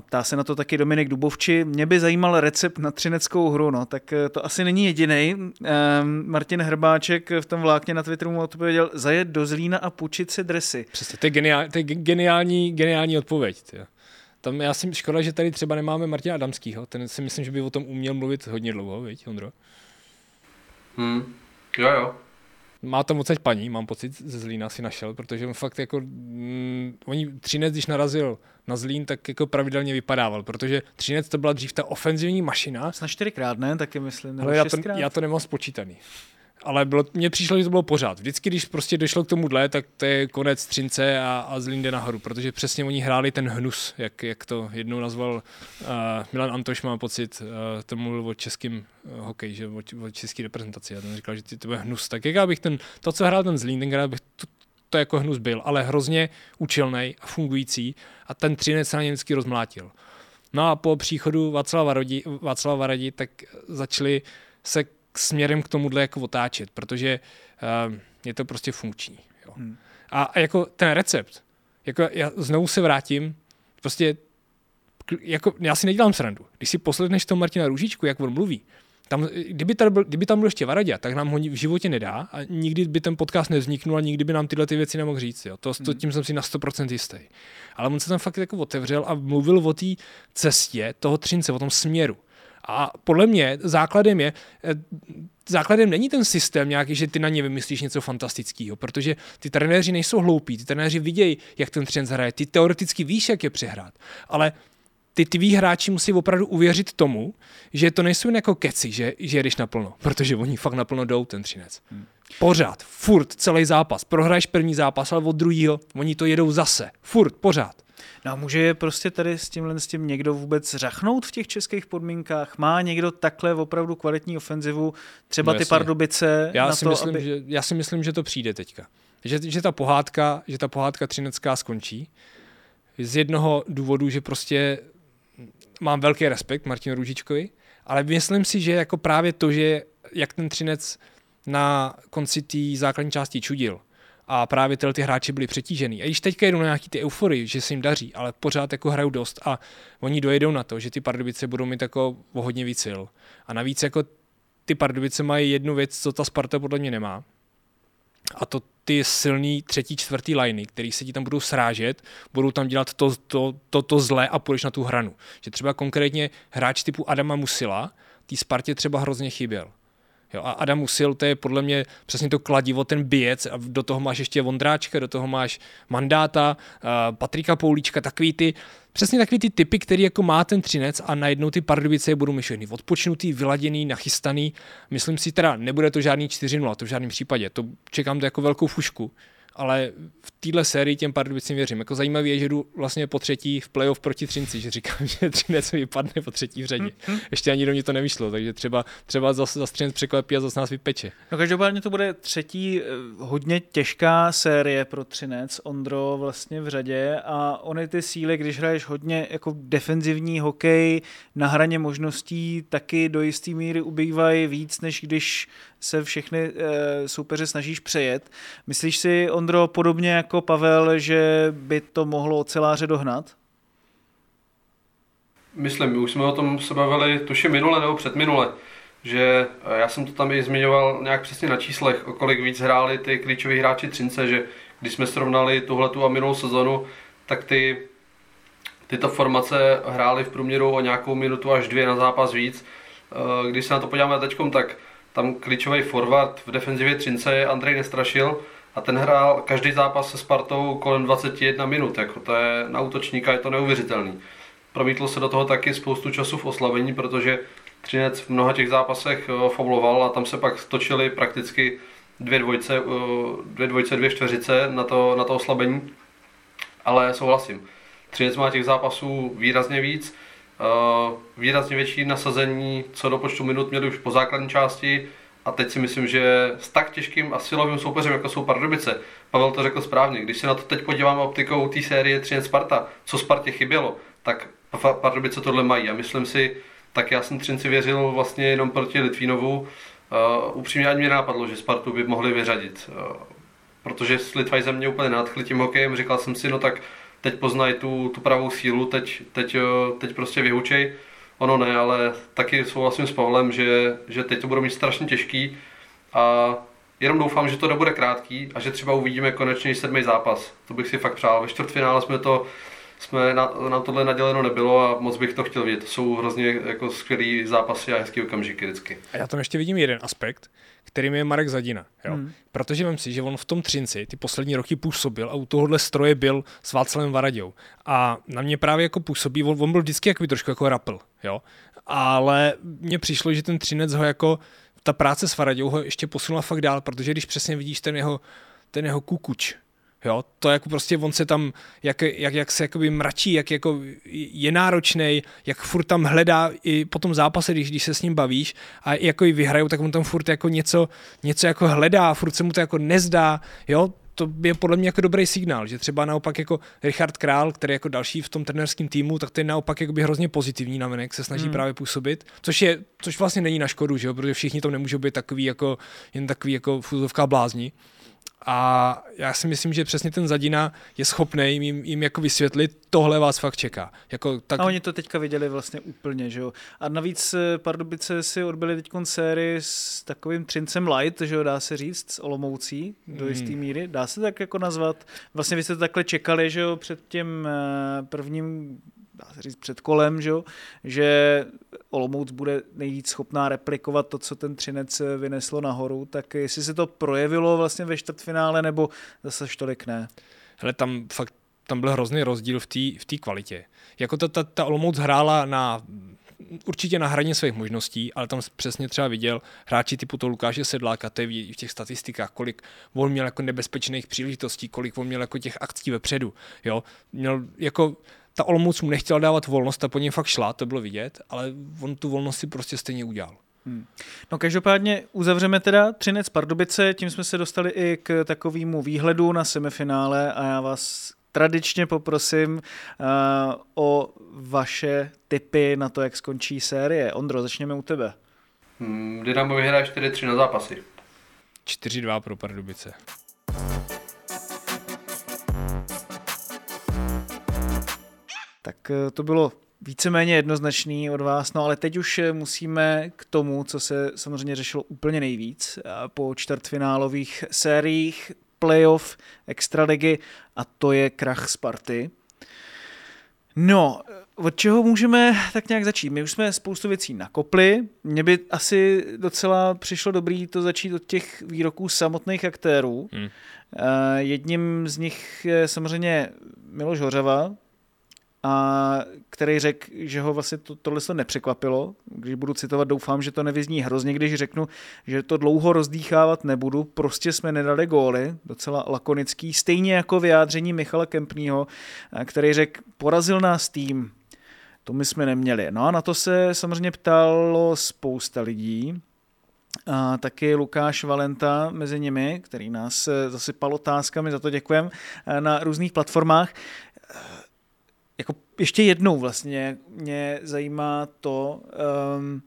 a ptá se na to taky Dominik Dubovči. Mě by zajímal recept na třineckou hru, no, tak eh, to asi není jediný. Ehm, Martin Hrbáček v tom vlákně na Twitteru mu odpověděl, zajet do Zlína a půjčit si dresy. Přesně, to je, geniál, to je geniální, geniální odpověď. Tě. Tam já si škoda, že tady třeba nemáme Martina Adamského. Ten si myslím, že by o tom uměl mluvit hodně dlouho, viď, Ondro? Hmm. Jo, jo má tam odsaď paní, mám pocit, ze Zlína si našel, protože on fakt jako, mm, oni Třinec, když narazil na Zlín, tak jako pravidelně vypadával, protože Třinec to byla dřív ta ofenzivní mašina. Snad čtyřikrát, ne? Taky myslím. Ale já to, já to nemám spočítaný ale bylo, mně přišlo, že to bylo pořád. Vždycky, když prostě došlo k tomuhle, tak to je konec Třince a, a Zlín jde nahoru, protože přesně oni hráli ten hnus, jak, jak to jednou nazval uh, Milan Antoš, mám pocit, uh, to mluvil o českém uh, hokeji, že o, o české reprezentaci. Já ten říkal, že to bude hnus. Tak jak bych ten, to, co hrál ten Zlín, ten bych to, to jako hnus byl, ale hrozně účelný a fungující a ten Třinec se na ně vždycky rozmlátil. No a po příchodu Václava Varadi, Václava Varadi tak začali se k směrem k tomuhle jako otáčet, protože uh, je to prostě funkční. Jo. Hmm. A, a jako ten recept, jako já znovu se vrátím, prostě jako, já si nedělám srandu. Když si poslechneš to Martina Růžičku, jak on mluví, tam, kdyby, tady byl, kdyby tam byl ještě Varadě, tak nám ho v životě nedá a nikdy by ten podcast nevzniknul a nikdy by nám tyhle ty věci nemohl říct. Jo. To, to, hmm. tím jsem si na 100% jistý. Ale on se tam fakt jako otevřel a mluvil o té cestě toho třince, o tom směru. A podle mě základem je, eh, základem není ten systém nějaký, že ty na ně vymyslíš něco fantastického, protože ty trenéři nejsou hloupí, ty trenéři vidějí, jak ten třinec hraje, ty teoreticky víš, jak je přehrát, ale ty tví hráči musí opravdu uvěřit tomu, že to nejsou jen jako keci, že, že jedeš naplno, protože oni fakt naplno jdou, ten třinec. Hmm. Pořád, furt, celý zápas. Prohraješ první zápas, ale od druhého oni to jedou zase. Furt, pořád. No a může je prostě tady s tímhle s tím někdo vůbec řachnout v těch českých podmínkách? Má někdo takhle opravdu kvalitní ofenzivu, třeba no ty Pardubice já na si to, myslím, aby... že, Já si myslím, že to přijde teďka. Že, že ta pohádka, že ta pohádka třinecká skončí. Z jednoho důvodu, že prostě mám velký respekt Martinu Růžičkovi, ale myslím si, že jako právě to, že jak ten Třinec na konci té základní části čudil a právě tyhle ty hráči byli přetížený. A když teďka jedou na nějaký ty eufory, že se jim daří, ale pořád jako hrajou dost a oni dojedou na to, že ty Pardubice budou mít jako o hodně víc sil. A navíc jako ty Pardubice mají jednu věc, co ta Sparta podle mě nemá. A to ty silný třetí, čtvrtý liney, který se ti tam budou srážet, budou tam dělat to, to, to, to zlé a půjdeš na tu hranu. Že třeba konkrétně hráč typu Adama Musila, tý Spartě třeba hrozně chyběl. Jo, a Adam Musil, to je podle mě přesně to kladivo, ten bijec a do toho máš ještě Vondráčka, do toho máš Mandáta, uh, Patrika Poulíčka, takový ty, přesně takový ty typy, který jako má ten třinec a najednou ty Pardubice budou všechny odpočnutý, vyladěný, nachystaný. Myslím si teda, nebude to žádný 4-0, to v žádném případě, to čekám to jako velkou fušku, ale v téhle sérii těm Pardubicím věřím. Jako zajímavé je, že jdu vlastně po třetí v playoff proti Třinci, že říkám, že Třinec vypadne po třetí v řadě. Hmm. Ještě ani do mě to nevyšlo, takže třeba, třeba zase za Třinec překvapí a zase nás vypeče. No každopádně to bude třetí eh, hodně těžká série pro Třinec, Ondro vlastně v řadě a ony ty síly, když hraješ hodně jako defenzivní hokej na hraně možností, taky do jisté míry ubývají víc, než když se všechny e, soupeře snažíš přejet. Myslíš si, Ondro, podobně jako Pavel, že by to mohlo oceláře dohnat? Myslím, už jsme o tom se bavili, tuším minule nebo předminule, že eh, já jsem to tam i zmiňoval nějak přesně na číslech, o kolik víc hráli ty klíčoví hráči Třince, že když jsme srovnali tuhletu a minulou sezonu, tak ty tyto formace hrály v průměru o nějakou minutu až dvě na zápas víc. Eh, když se na to podíváme teď, tak tam klíčový forward v defenzivě Třince je Andrej Nestrašil a ten hrál každý zápas se Spartou kolem 21 minut. Jako to je, na útočníka je to neuvěřitelný. Promítlo se do toho taky spoustu času v oslavení, protože Třinec v mnoha těch zápasech eh, fauloval a tam se pak točili prakticky dvě dvojce, eh, dvě dvojce, dvě čtveřice na to, na to oslabení. Ale souhlasím. Třinec má těch zápasů výrazně víc výrazně větší nasazení, co do počtu minut měli už po základní části a teď si myslím, že s tak těžkým a silovým soupeřem, jako jsou Pardubice, Pavel to řekl správně, když se na to teď podívám optikou té série 3 Sparta, co Spartě chybělo, tak Pardubice tohle mají a myslím si, tak já jsem Třinci věřil vlastně jenom proti Litvínovu. Uh, upřímně ani mě nápadlo, že Spartu by mohli vyřadit. Uh, protože s Litvajzem mě úplně nadchli tím hokejem, říkal jsem si, no tak teď poznají tu, tu pravou sílu, teď, teď, eh, teď prostě vyhučej. Ono ne, ale taky souhlasím s Pavlem, že, že teď to budou mít strašně těžký a jenom doufám, že to nebude krátký a že třeba uvidíme konečně sedmý zápas. To bych si fakt přál. Ve čtvrtfinále jsme to jsme na, na tohle naděleno nebylo a moc bych to chtěl vidět. To jsou hrozně jako skvělý zápasy a hezký okamžiky vždycky. A já tam ještě vidím jeden aspekt, kterým je Marek Zadina. Jo? Hmm. Protože vím si, že on v tom Třinci ty poslední roky působil a u tohohle stroje byl s Václavem Varaděou. A na mě právě jako působí, on, on byl vždycky jako trošku jako rapl, jo. Ale mně přišlo, že ten Třinec ho jako, ta práce s Varaděou ho ještě posunula fakt dál, protože když přesně vidíš ten jeho, ten jeho kukuč, Jo, to jako prostě on se tam, jak, jak, jak se jakoby mračí, jak jako je náročný, jak furt tam hledá i po tom zápase, když, když se s ním bavíš a jako i vyhrajou, tak on tam furt jako něco, něco jako hledá, furt se mu to jako nezdá, jo, to je podle mě jako dobrý signál, že třeba naopak jako Richard Král, který jako další v tom trenerském týmu, tak ten naopak jako by hrozně pozitivní navenek se snaží hmm. právě působit, což je, což vlastně není na škodu, že jo, protože všichni to nemůžou být takový jako, jen takový jako fuzovká blázni. A já si myslím, že přesně ten Zadina je schopný jim, jim jako vysvětlit, tohle vás fakt čeká. Jako, tak... A oni to teďka viděli vlastně úplně, že jo. A navíc eh, Pardubice si odbyli teď sérii s takovým Trincem Light, že jo, dá se říct, s Olomoucí do hmm. jisté míry. Dá se tak jako nazvat. Vlastně vy jste to takhle čekali, že jo, před tím eh, prvním dá se říct před kolem, že, že Olomouc bude nejvíc schopná replikovat to, co ten Třinec vyneslo nahoru, tak jestli se to projevilo vlastně ve čtvrtfinále, nebo zase tolik ne? Hele, tam fakt tam byl hrozný rozdíl v té v kvalitě. Jako ta, ta, ta Olomouc hrála na určitě na hraně svých možností, ale tam přesně třeba viděl hráči typu to Lukáše Sedláka, to je v těch statistikách, kolik on měl jako nebezpečných příležitostí, kolik on měl jako těch akcí vepředu. Jo? Měl jako ta Olomouc mu nechtěla dávat volnost, ta po něm fakt šla, to bylo vidět, ale on tu volnost si prostě stejně udělal. Hmm. No každopádně uzavřeme teda Třinec Pardubice, tím jsme se dostali i k takovému výhledu na semifinále a já vás tradičně poprosím uh, o vaše tipy na to, jak skončí série. Ondro, začněme u tebe. Hmm, Dynamo vyhraje 4-3 na zápasy. 4-2 pro Pardubice. Tak eh, to bylo víceméně jednoznačný od vás, no ale teď už eh, musíme k tomu, co se samozřejmě řešilo úplně nejvíc po čtvrtfinálových sériích playoff extraligy a to je krach Sparty. No, od čeho můžeme tak nějak začít? My už jsme spoustu věcí nakopli. Mně by asi docela přišlo dobrý to začít od těch výroků samotných aktérů. Hmm. Jedním z nich je samozřejmě Miloš Hořava, a který řekl, že ho vlastně to, tohle to nepřekvapilo. Když budu citovat, doufám, že to nevyzní hrozně, když řeknu, že to dlouho rozdýchávat nebudu, prostě jsme nedali góly, docela lakonický, stejně jako vyjádření Michala Kempního, který řekl, porazil nás tým, to my jsme neměli. No a na to se samozřejmě ptalo spousta lidí, a taky Lukáš Valenta mezi nimi, který nás zasypal otázkami, za to děkujem, na různých platformách jako ještě jednou vlastně mě zajímá to, um,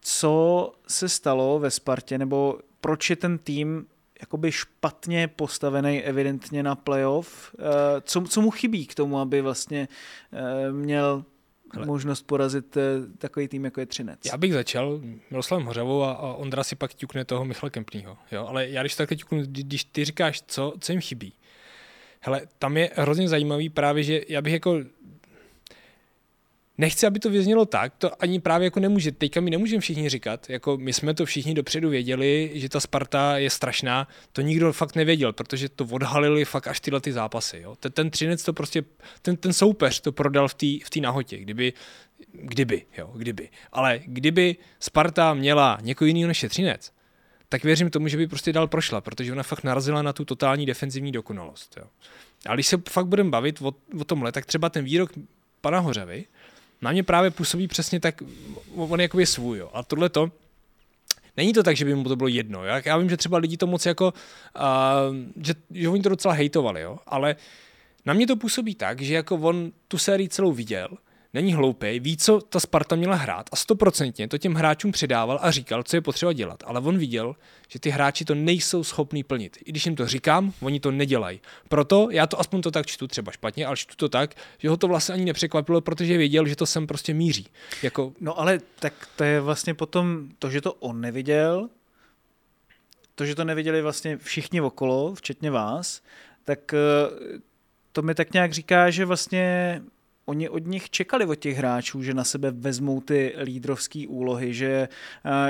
co se stalo ve Spartě, nebo proč je ten tým jakoby špatně postavený evidentně na playoff. Uh, co, co mu chybí k tomu, aby vlastně uh, měl Hele. možnost porazit uh, takový tým, jako je Třinec? Já bych začal Miroslavem Hořavou a, a Ondra si pak ťukne toho Michala Kempního. Jo? Ale já když takhle ťuknu, když ty říkáš, co, co jim chybí, Hele, tam je hrozně zajímavý právě, že já bych jako nechci, aby to vyznělo tak, to ani právě jako nemůže. Teďka mi nemůžeme všichni říkat, jako my jsme to všichni dopředu věděli, že ta Sparta je strašná, to nikdo fakt nevěděl, protože to odhalili fakt až tyhle ty zápasy. Jo. Ten, ten Třinec to prostě, ten, ten soupeř to prodal v té v nahotě, kdyby, kdyby, jo, kdyby. Ale kdyby Sparta měla někoho jiného než je Třinec, tak věřím tomu, že by prostě dál prošla, protože ona fakt narazila na tu totální defenzivní dokonalost. Jo. A když se fakt budeme bavit o, o tomhle, tak třeba ten výrok pana Hořavy, na mě právě působí přesně tak, on je jakoby svůj, jo. A tohle to, Není to tak, že by mu to bylo jedno. Jo? Já vím, že třeba lidi to moc jako, uh, že, že oni to docela hejtovali, jo? ale na mě to působí tak, že jako on tu sérii celou viděl není hloupý, ví, co ta Sparta měla hrát a stoprocentně to těm hráčům předával a říkal, co je potřeba dělat. Ale on viděl, že ty hráči to nejsou schopní plnit. I když jim to říkám, oni to nedělají. Proto já to aspoň to tak čtu třeba špatně, ale čtu to tak, že ho to vlastně ani nepřekvapilo, protože věděl, že to sem prostě míří. Jako... No ale tak to je vlastně potom to, že to on neviděl, to, že to neviděli vlastně všichni okolo, včetně vás, tak eh, to mi tak nějak říká, že vlastně oni od nich čekali od těch hráčů, že na sebe vezmou ty lídrovské úlohy, že,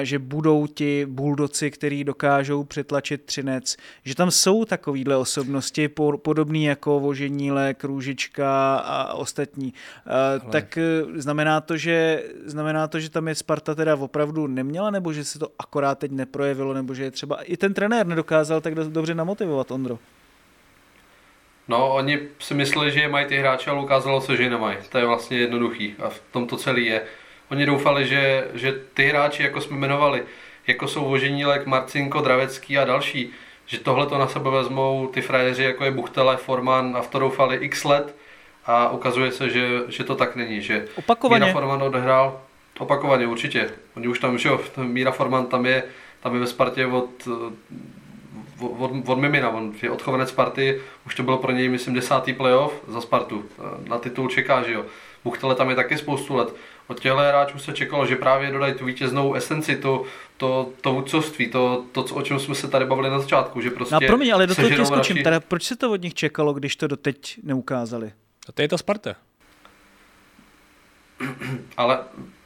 že budou ti buldoci, který dokážou přetlačit třinec, že tam jsou takovýhle osobnosti podobný jako Voženíle, Krůžička a ostatní. Ale... Tak e, znamená to, že, znamená to, že tam je Sparta teda opravdu neměla, nebo že se to akorát teď neprojevilo, nebo že je třeba i ten trenér nedokázal tak dobře namotivovat, Ondro? No, oni si mysleli, že je mají ty hráče, ale ukázalo se, že je nemají. To je vlastně jednoduchý a v tom to celý je. Oni doufali, že, že ty hráči, jako jsme jmenovali, jako jsou Voženílek, Marcinko, Dravecký a další, že tohle to na sebe vezmou ty frajeři, jako je Buchtele, Forman a v to doufali x let a ukazuje se, že, že to tak není, že Opakovaně. Míra Forman odehrál opakovaně určitě. Oni už tam, že jo, Míra Forman tam je, tam je ve Spartě od, od, od Mimina, on je odchovanec Sparty, už to bylo pro něj, myslím, desátý playoff za Spartu. Na titul čeká, že jo. Buchtele tam je taky spoustu let. Od těchto hráčů se čekalo, že právě dodají tu vítěznou esenci, to, to, to vůdcovství, to, to, o čem jsme se tady bavili na začátku, že prostě... No promiň, ale do toho tě skočím, radši... teda proč se to od nich čekalo, když to doteď neukázali? A to je ta Sparta. ale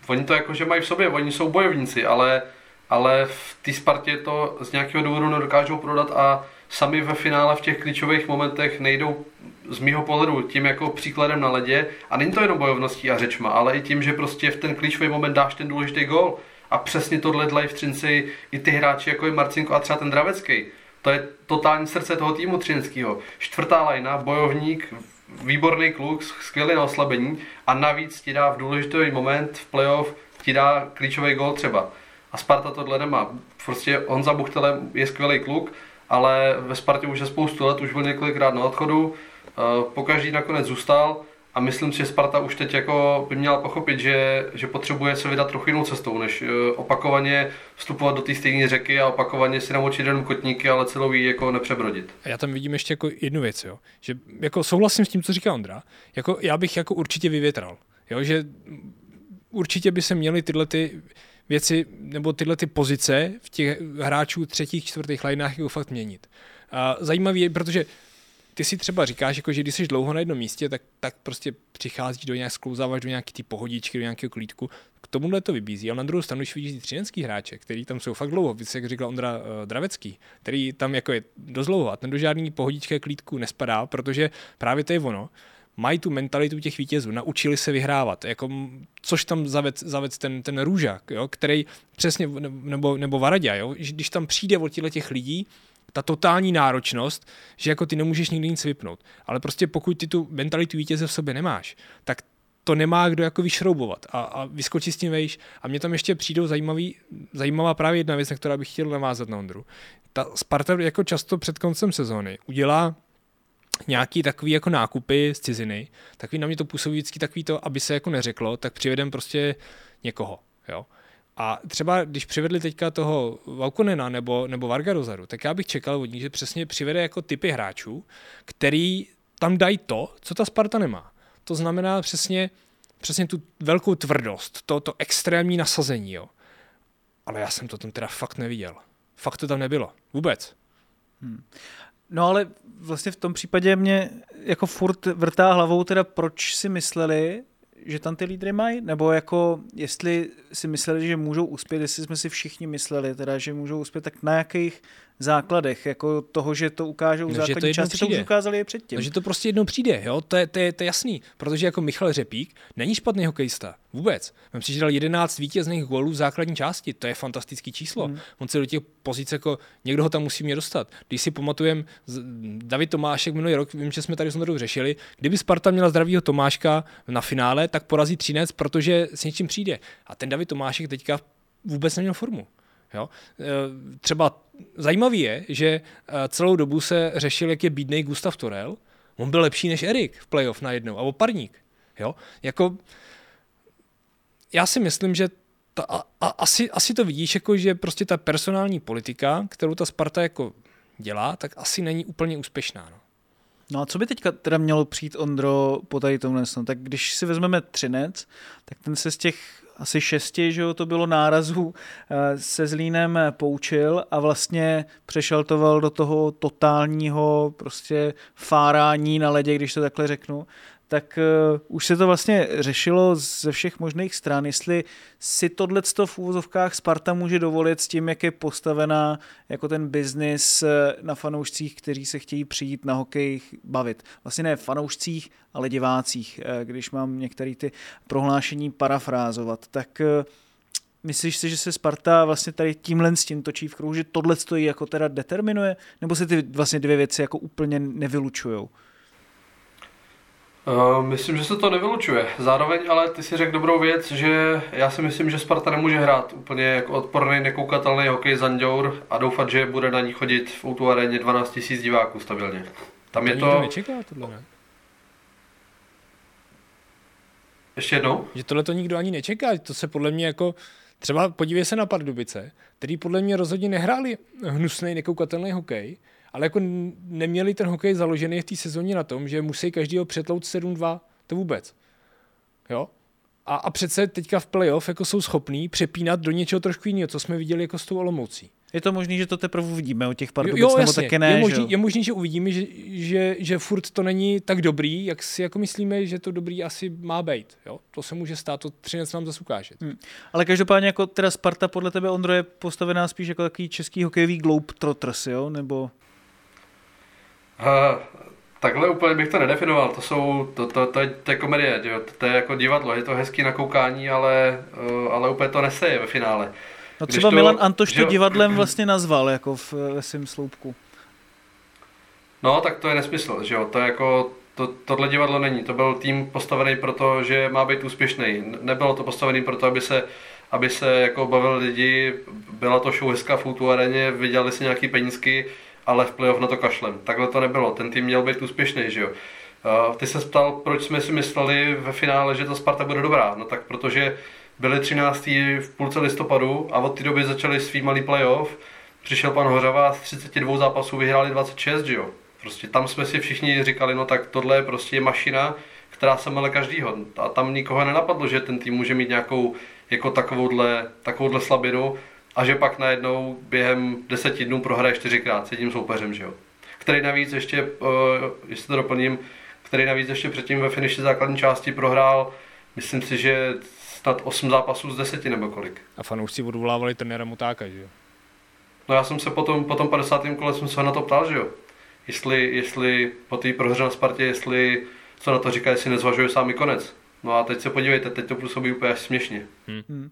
oni to jako, že mají v sobě, oni jsou bojovníci, ale, ale v té Spartě to z nějakého důvodu nedokážou prodat a sami ve finále v těch klíčových momentech nejdou z mýho pohledu tím jako příkladem na ledě a není to jenom bojovností a řečma, ale i tím, že prostě v ten klíčový moment dáš ten důležitý gol a přesně tohle dlají v Třinci i ty hráči jako je Marcinko a třeba ten Dravecký. To je totální srdce toho týmu třineckého. Čtvrtá lajna, bojovník, výborný kluk, skvělý na oslabení a navíc ti dá v důležitý moment v playoff, ti dá klíčový gol třeba. A Sparta tohle nemá. Prostě Honza Buchtele je skvělý kluk, ale ve Spartě už je spoustu let, už byl několikrát na odchodu, pokaždý nakonec zůstal a myslím si, že Sparta už teď jako by měla pochopit, že, že potřebuje se vydat trochu jinou cestou, než e, opakovaně vstupovat do té stejné řeky a opakovaně si namočit jenom kotníky, ale celou jí jako nepřebrodit. A já tam vidím ještě jako jednu věc, jo. že jako souhlasím s tím, co říká Ondra, jako já bych jako určitě vyvětral, jo, že určitě by se měly tyhle ty věci nebo tyhle ty pozice v těch hráčů třetích, čtvrtých lineách jako fakt měnit. A zajímavý je, protože ty si třeba říkáš, jako, že když jsi dlouho na jednom místě, tak, tak prostě přicházíš do nějak, sklouzáváš do nějaké ty pohodičky, do nějakého klídku. K tomuhle to vybízí, ale na druhou stranu, když vidíš třinecký hráče, který tam jsou fakt dlouho, jak říkal Ondra uh, Dravecký, který tam jako je dost dlouho a ten do žádný pohodičky klídku nespadá, protože právě to je ono, mají tu mentalitu těch vítězů, naučili se vyhrávat, jako, což tam zaved, zaved ten, ten růžák, jo, který přesně, nebo, nebo Varadě, jo, když tam přijde od těch lidí, ta totální náročnost, že jako ty nemůžeš nikdy nic vypnout. Ale prostě pokud ty tu mentalitu vítěze v sobě nemáš, tak to nemá kdo jako vyšroubovat a, a vyskočit s tím vejš. A mě tam ještě přijdou zajímavý, zajímavá právě jedna věc, na kterou bych chtěl navázat na Ondru. Ta Sparta jako často před koncem sezóny udělá nějaký takový jako nákupy z ciziny, takový na mě to působí vždycky takový to, aby se jako neřeklo, tak přivedem prostě někoho. Jo? A třeba když přivedli teďka toho Vaukonena nebo, nebo Varga Rozaru, tak já bych čekal od nich, že přesně přivede jako typy hráčů, který tam dají to, co ta Sparta nemá. To znamená přesně, přesně tu velkou tvrdost, to, to extrémní nasazení. Jo. Ale já jsem to tam teda fakt neviděl. Fakt to tam nebylo. Vůbec. Hmm. No ale vlastně v tom případě mě jako furt vrtá hlavou teda, proč si mysleli, že tam ty lídry mají? Nebo jako, jestli si mysleli, že můžou uspět, jestli jsme si všichni mysleli, teda, že můžou uspět, tak na jakých základech, jako toho, že to ukážou no, základní to části, přijde. to už ukázali je předtím. No, že to prostě jednou přijde, jo? To, je, to, je, to je jasný, protože jako Michal Řepík není špatný hokejista, vůbec. On si dal 11 vítězných gólů v základní části, to je fantastický číslo. Hmm. On se do těch pozic jako někdo ho tam musí mě dostat. Když si pamatujem, David Tomášek minulý rok, vím, že jsme tady s řešili, kdyby Sparta měla zdravýho Tomáška na finále, tak porazí Třinec, protože s něčím přijde. A ten David Tomášek teďka vůbec neměl formu. Jo? E, třeba zajímavý je, že e, celou dobu se řešil, jak je bídnej Gustav Torel. On byl lepší než Erik v playoff najednou, a oparník. Jo? Jako, já si myslím, že ta, a, a, asi, asi to vidíš, jako, že prostě ta personální politika, kterou ta Sparta jako dělá, tak asi není úplně úspěšná. No. No a co by teďka teda mělo přijít Ondro po tady tomhle? Tak když si vezmeme Třinec, tak ten se z těch asi šesti, že jo, to bylo nárazů, eh, se Zlínem poučil a vlastně přešaltoval do toho totálního prostě fárání na ledě, když to takhle řeknu tak uh, už se to vlastně řešilo ze všech možných stran, jestli si tohle v úvozovkách Sparta může dovolit s tím, jak je postavená jako ten biznis eh, na fanoušcích, kteří se chtějí přijít na hokej bavit. Vlastně ne fanoušcích, ale divácích, uh, když mám některé ty prohlášení parafrázovat. Tak uh, Myslíš si, že se Sparta vlastně tady tímhle s tím točí v kruhu, že tohle stojí jako teda determinuje? Nebo se ty vlastně dvě věci jako úplně nevylučujou? Uh, myslím, že se to nevylučuje. Zároveň ale ty si řekl dobrou věc, že já si myslím, že Sparta nemůže hrát úplně jako odporný, nekoukatelný hokej Zanděur a doufat, že bude na ní chodit v Outu aréně 12 000 diváků stabilně. Tam je to... nečeká tohle, ne? Ještě jednou? Že tohle to nikdo ani nečeká. To se podle mě jako... Třeba podívej se na Pardubice, který podle mě rozhodně nehráli hnusný, nekoukatelný hokej, ale jako neměli ten hokej založený v té sezóně na tom, že musí každýho přetlout 7-2. To vůbec. Jo? A, a přece teďka v playoff jako jsou schopní přepínat do něčeho trošku jiného, co jsme viděli jako s tou Olomoucí. Je to možné, že to teprve uvidíme o těch Pardubic, jo, jo, nebo taky ne, je možný, že, je možný, že uvidíme, že, že, že furt to není tak dobrý, jak si jako myslíme, že to dobrý asi má být. Jo? To se může stát, to třinec nám zase ukáže. Hmm. Ale každopádně jako teda Sparta podle tebe, Ondro, je postavená spíš jako takový český hokejový globetrotters, jo? Nebo... Uh, takhle úplně bych to nedefinoval, to jsou, to, to, to, je, to je komedie, jo? to je jako divadlo, je to hezký na koukání, ale, uh, ale úplně to neseje ve finále. No třeba to, Milan Antoš to divadlem vlastně nazval, jako v, ve svém sloupku. No, tak to je nesmysl, že jo, to je jako, to, tohle divadlo není, to byl tým postavený proto, že má být úspěšný. Nebylo to postavený proto, aby se, aby se jako bavil lidi, byla to show hezká v areně, vydělali si nějaký penízky, ale v playoff na to kašlem. Takhle to nebylo, ten tým měl být úspěšný, že jo. Ty se ptal, proč jsme si mysleli ve finále, že ta Sparta bude dobrá. No tak protože byli 13. v půlce listopadu a od té doby začali svý malý playoff. Přišel pan Hořava z 32 zápasů vyhráli 26, že jo. Prostě tam jsme si všichni říkali, no tak tohle je prostě mašina, která se mele každýho. A tam nikoho nenapadlo, že ten tým může mít nějakou jako takovouhle, takovouhle slabinu a že pak najednou během deseti dnů prohraje čtyřikrát s jedním soupeřem, že jo. Který navíc ještě, uh, jestli to doplním, který navíc ještě předtím ve finiši základní části prohrál, myslím si, že snad 8 zápasů z 10 nebo kolik. A fanoušci odvolávali trenéra Mutáka, že jo? No já jsem se potom, po tom 50. kole jsem se na to ptal, že jo. Jestli, jestli po té prohře na Spartě, jestli co na to říká, jestli nezvažuje sám konec. No a teď se podívejte, teď to působí úplně až směšně. Hmm.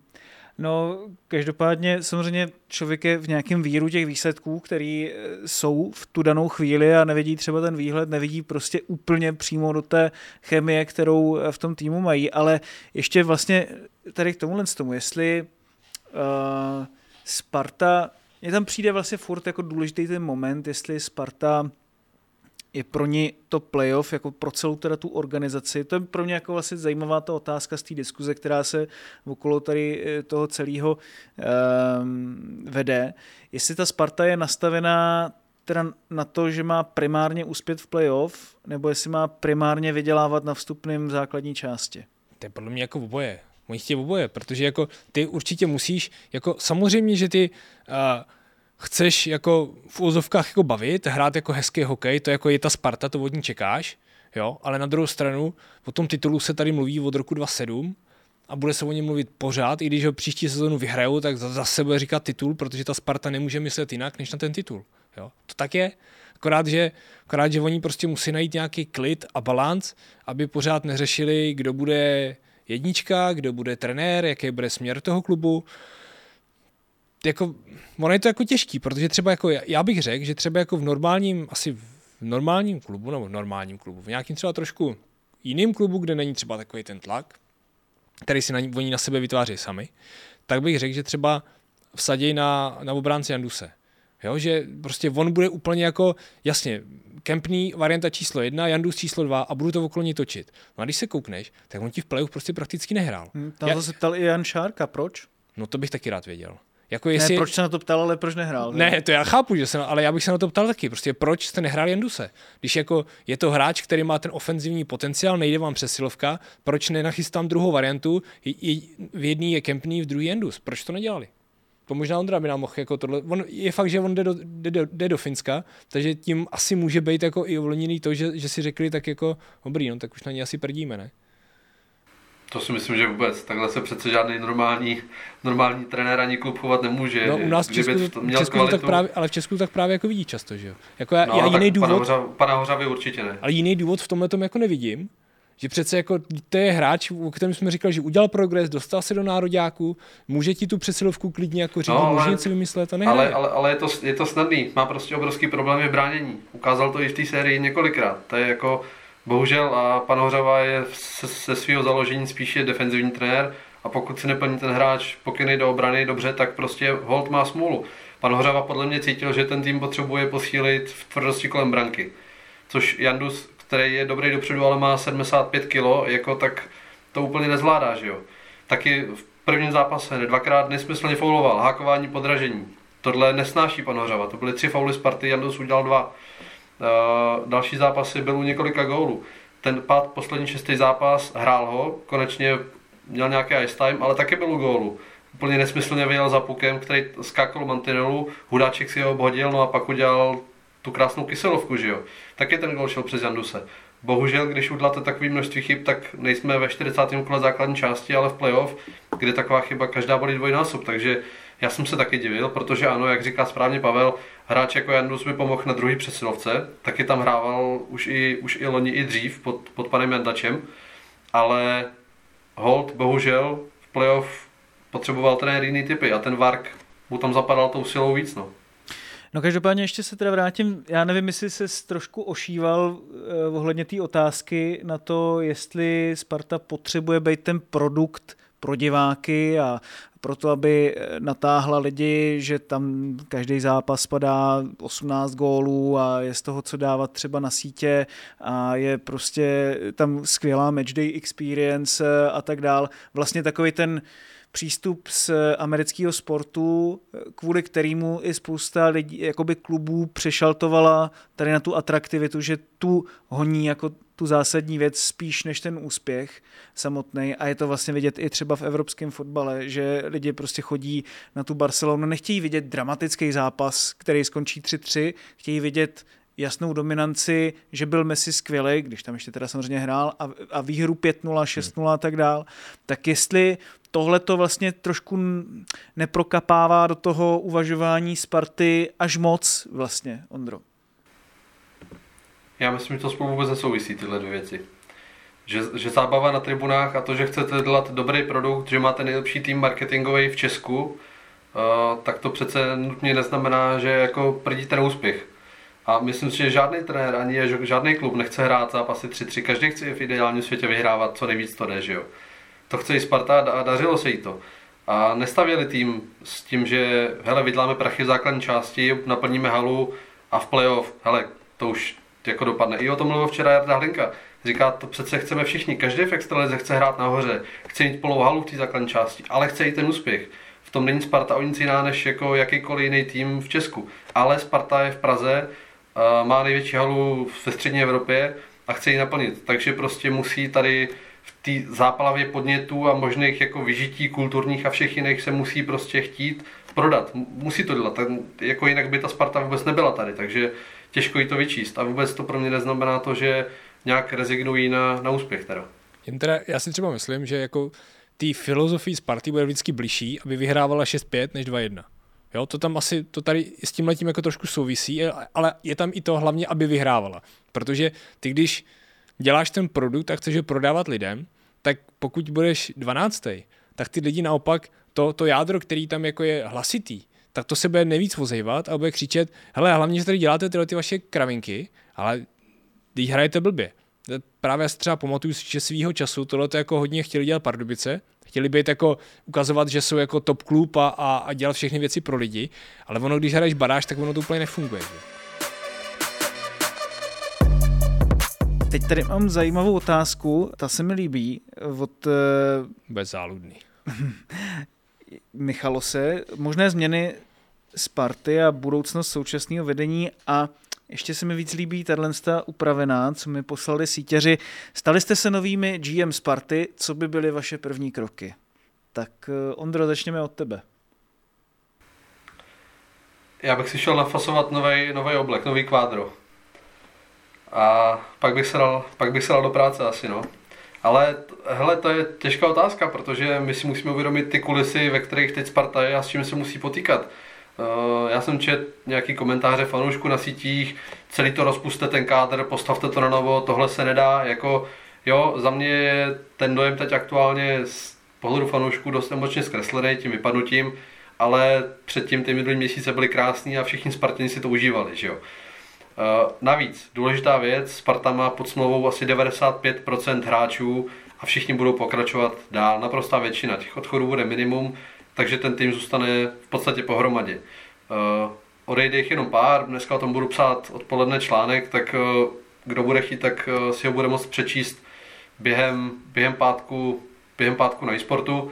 No, každopádně samozřejmě člověk je v nějakém víru těch výsledků, který eh, jsou v tu danou chvíli a nevidí třeba ten výhled, nevidí prostě úplně přímo do té chemie, kterou eh, v tom týmu mají, ale ještě vlastně tady k tomuhle tomu, jestli uh, Sparta, mně tam přijde vlastně furt jako důležitý ten moment, jestli Sparta je pro ně to playoff, jako pro celou teda tu organizaci. To je pro mě jako vlastně zajímavá ta otázka z té diskuze, která se okolo tady eh, toho celého um, vede. Jestli ta Sparta je nastavená teda na to, že má primárně uspět v playoff, nebo jestli má primárně vydělávat na vstupném základní části. To je podle mě jako oboje. Oni chtějí oboje, protože jako ty určitě musíš, jako samozřejmě, že ty uh, chceš jako v úzovkách jako bavit, hrát jako hezký hokej, to jako je ta Sparta, to od ní čekáš, jo, ale na druhou stranu o tom titulu se tady mluví od roku 2007 a bude se o něm mluvit pořád, i když ho příští sezónu vyhrajou, tak zase bude říkat titul, protože ta Sparta nemůže myslet jinak, než na ten titul. Jo. To tak je. Akorát že, akorát, že oni prostě musí najít nějaký klid a balans, aby pořád neřešili, kdo bude jednička, kdo bude trenér, jaký bude směr toho klubu jako, ono je to jako těžký, protože třeba jako, já bych řekl, že třeba jako v normálním, asi v normálním klubu, nebo v normálním klubu, v nějakým třeba trošku jiným klubu, kde není třeba takový ten tlak, který si na, oni na sebe vytváří sami, tak bych řekl, že třeba vsaděj na, na obránce Janduse. Jo, že prostě on bude úplně jako, jasně, Kempný varianta číslo jedna, Jandus číslo dva a budu to okolo ní točit. No a když se koukneš, tak on ti v playoff prostě prakticky nehrál. Hmm, tam se ptal i Jan Šárka, proč? No to bych taky rád věděl. Jako jestli... Ne, proč se na to ptal, ale proč nehrál? Ne, ne to já chápu, že se, ale já bych se na to ptal taky. Prostě proč jste nehrál Jenduse? Když jako je to hráč, který má ten ofenzivní potenciál, nejde vám přesilovka, proč nenachystám druhou variantu? v jedné je Kempný, v druhé Jendus. Proč to nedělali? To možná Ondra by nám mohl jako tohle. On, je fakt, že on jde do, jde, do, jde do Finska, takže tím asi může být jako i ovlněný to, že, že si řekli tak jako dobrý, no tak už na ně asi prdíme, ne? To si myslím, že vůbec. Takhle se přece žádný normální, normální trenér ani klub chovat nemůže. No, u nás v Česku, to, měl Česku kvalitu, tak právě, ale v Česku tak právě jako vidí často, že jo? Jako já, no, já jiný důvod, pana, Hořavy, pana Hořavy určitě ne. Ale jiný důvod v tomhle tom jako nevidím, že přece jako to je hráč, o kterém jsme říkali, že udělal progres, dostal se do nároďáku, může ti tu přesilovku klidně jako říct, no, může něco vymyslet a nehraje. Ale, ale, ale je, to, je to snadný, má prostě obrovský problémy v bránění. Ukázal to i v té sérii několikrát. To je jako, Bohužel a pan Hořava je se, se svého založení spíše defenzivní trenér a pokud si neplní ten hráč pokyny do obrany dobře, tak prostě hold má smůlu. Pan Hořava podle mě cítil, že ten tým potřebuje posílit v tvrdosti kolem branky. Což Jandus, který je dobrý dopředu, ale má 75 kg, jako tak to úplně nezvládá, že jo. Taky v prvním zápase dvakrát nesmyslně fouloval, hákování, podražení. Tohle nesnáší pan Hořava, to byly tři fauly Sparty, Jandus udělal dva. Uh, další zápasy byl u několika gólů. Ten pád, poslední šestý zápas, hrál ho, konečně měl nějaký ice time, ale taky byl u gólu. Úplně nesmyslně vyjel za pukem, který skákal mantinelu, Hudáček si ho obhodil, no a pak udělal tu krásnou kyselovku, že jo. Taky ten gol šel přes Janduse. Bohužel, když uděláte takové množství chyb, tak nejsme ve 40. kole základní části, ale v playoff, kde taková chyba každá bolí dvojnásob. Takže já jsem se taky divil, protože ano, jak říká správně Pavel, hráč jako Jandus mi pomohl na druhý přesilovce, taky tam hrával už i, už i loni i dřív pod, pod panem Jandačem, ale hold, bohužel, v playoff potřeboval trenér jiný typy a ten Vark mu tam zapadal tou silou víc. No. No každopádně ještě se teda vrátím, já nevím, jestli se trošku ošíval eh, ohledně té otázky na to, jestli Sparta potřebuje být ten produkt pro diváky a proto, aby eh, natáhla lidi, že tam každý zápas spadá 18 gólů a je z toho co dávat třeba na sítě a je prostě tam skvělá matchday experience eh, a tak dál. Vlastně takový ten přístup z amerického sportu, kvůli kterému i spousta lidí, jakoby klubů přešaltovala tady na tu atraktivitu, že tu honí jako tu zásadní věc spíš než ten úspěch samotný. A je to vlastně vidět i třeba v evropském fotbale, že lidi prostě chodí na tu Barcelonu, nechtějí vidět dramatický zápas, který skončí 3-3, chtějí vidět jasnou dominanci, že byl Messi skvělý, když tam ještě teda samozřejmě hrál, a, a výhru 5-0, 6-0 a tak dál, tak jestli tohle to vlastně trošku neprokapává do toho uvažování Sparty až moc vlastně, Ondro. Já myslím, že to spolu vůbec nesouvisí tyhle dvě věci. Že, že zábava na tribunách a to, že chcete dělat dobrý produkt, že máte nejlepší tým marketingový v Česku, uh, tak to přece nutně neznamená, že jako prdí ten úspěch. A myslím si, že žádný trenér ani žádný klub nechce hrát zápasy 3-3. Každý chce v ideálním světě vyhrávat, co nejvíc to jde, že jo. To chce i Sparta a dařilo se jí to. A nestavěli tým s tím, že hele, vyděláme prachy v základní části, naplníme halu a v playoff, hele, to už jako dopadne. I o tom mluvil včera Jarda Hlinka. Říká, to přece chceme všichni. Každý v extralize chce hrát nahoře, chce mít polou halu v té základní části, ale chce i ten úspěch. V tom není Sparta o nic jiná než jako jakýkoliv jiný tým v Česku. Ale Sparta je v Praze, má největší halu ve střední Evropě a chce ji naplnit. Takže prostě musí tady v té zápalavě podnětů a možných jako vyžití kulturních a všech jiných se musí prostě chtít prodat. Musí to dělat, Ten, jako jinak by ta Sparta vůbec nebyla tady, takže těžko jí to vyčíst. A vůbec to pro mě neznamená to, že nějak rezignují na, na úspěch teda. Jen teda, já si třeba myslím, že jako té filozofii Sparty bude vždycky blížší, aby vyhrávala 6-5 než 2-1. Jo, to tam asi, to tady s tím letím jako trošku souvisí, ale je tam i to hlavně, aby vyhrávala. Protože ty, když děláš ten produkt a chceš ho prodávat lidem, tak pokud budeš 12. tak ty lidi naopak, to, to jádro, který tam jako je hlasitý, tak to se bude nejvíc vozejvat a bude křičet, hele, hlavně, že tady děláte tyhle ty vaše kravinky, ale když hrajete blbě. Právě já si třeba pamatuju, že svýho času tohle to jako hodně chtěli dělat Pardubice, chtěli být jako ukazovat, že jsou jako top klub a, a, a dělat všechny věci pro lidi, ale ono, když hraješ baráž, tak ono to úplně nefunguje. Že? Teď tady mám zajímavou otázku, ta se mi líbí, od... Uh... Bezzáludný. Michalose, možné změny Sparty a budoucnost současného vedení a ještě se mi víc líbí tahle upravená, co mi poslali sítěři. Stali jste se novými GM Sparty, co by byly vaše první kroky? Tak eh, Ondro, začněme od tebe. Já bych si šel nafasovat nový oblek, nový kvádro. A pak bych, se dal, pak bych se dal do práce asi, no. Ale hele, to je těžká otázka, protože my si musíme uvědomit ty kulisy, ve kterých teď Sparta je a s čím se musí potýkat. Uh, já jsem čet nějaký komentáře fanoušku na sítích, celý to rozpuste ten kádr, postavte to na novo, tohle se nedá, jako jo, za mě je ten dojem teď aktuálně z pohledu fanoušků dost emočně zkreslený tím vypadnutím, ale předtím ty minulý měsíce byly krásný a všichni Spartani si to užívali, že jo. Uh, navíc, důležitá věc, Sparta má pod smlouvou asi 95% hráčů a všichni budou pokračovat dál. Naprostá většina těch odchodů bude minimum, takže ten tým zůstane v podstatě pohromadě. Uh, odejde jich jenom pár, dneska o tom budu psát odpoledne článek, tak uh, kdo bude chtít, tak uh, si ho bude moct přečíst během, během pátku během pátku na e-sportu.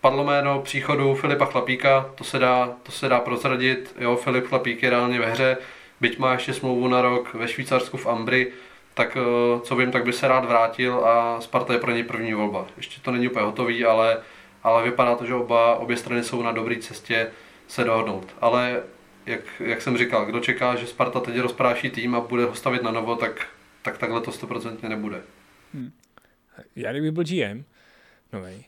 Padlo jméno příchodu Filipa Chlapíka, to se dá, to se dá prozradit. Jo, Filip Chlapík je reálně ve hře, byť má ještě smlouvu na rok ve Švýcarsku v Ambry, tak co vím, tak by se rád vrátil a Sparta je pro něj první volba. Ještě to není úplně hotový, ale, ale vypadá to, že oba, obě strany jsou na dobré cestě se dohodnout. Ale jak, jak jsem říkal, kdo čeká, že Sparta teď rozpráší tým a bude ho stavit na novo, tak, tak takhle to stoprocentně nebude. Hmm já kdybych byl GM, novej,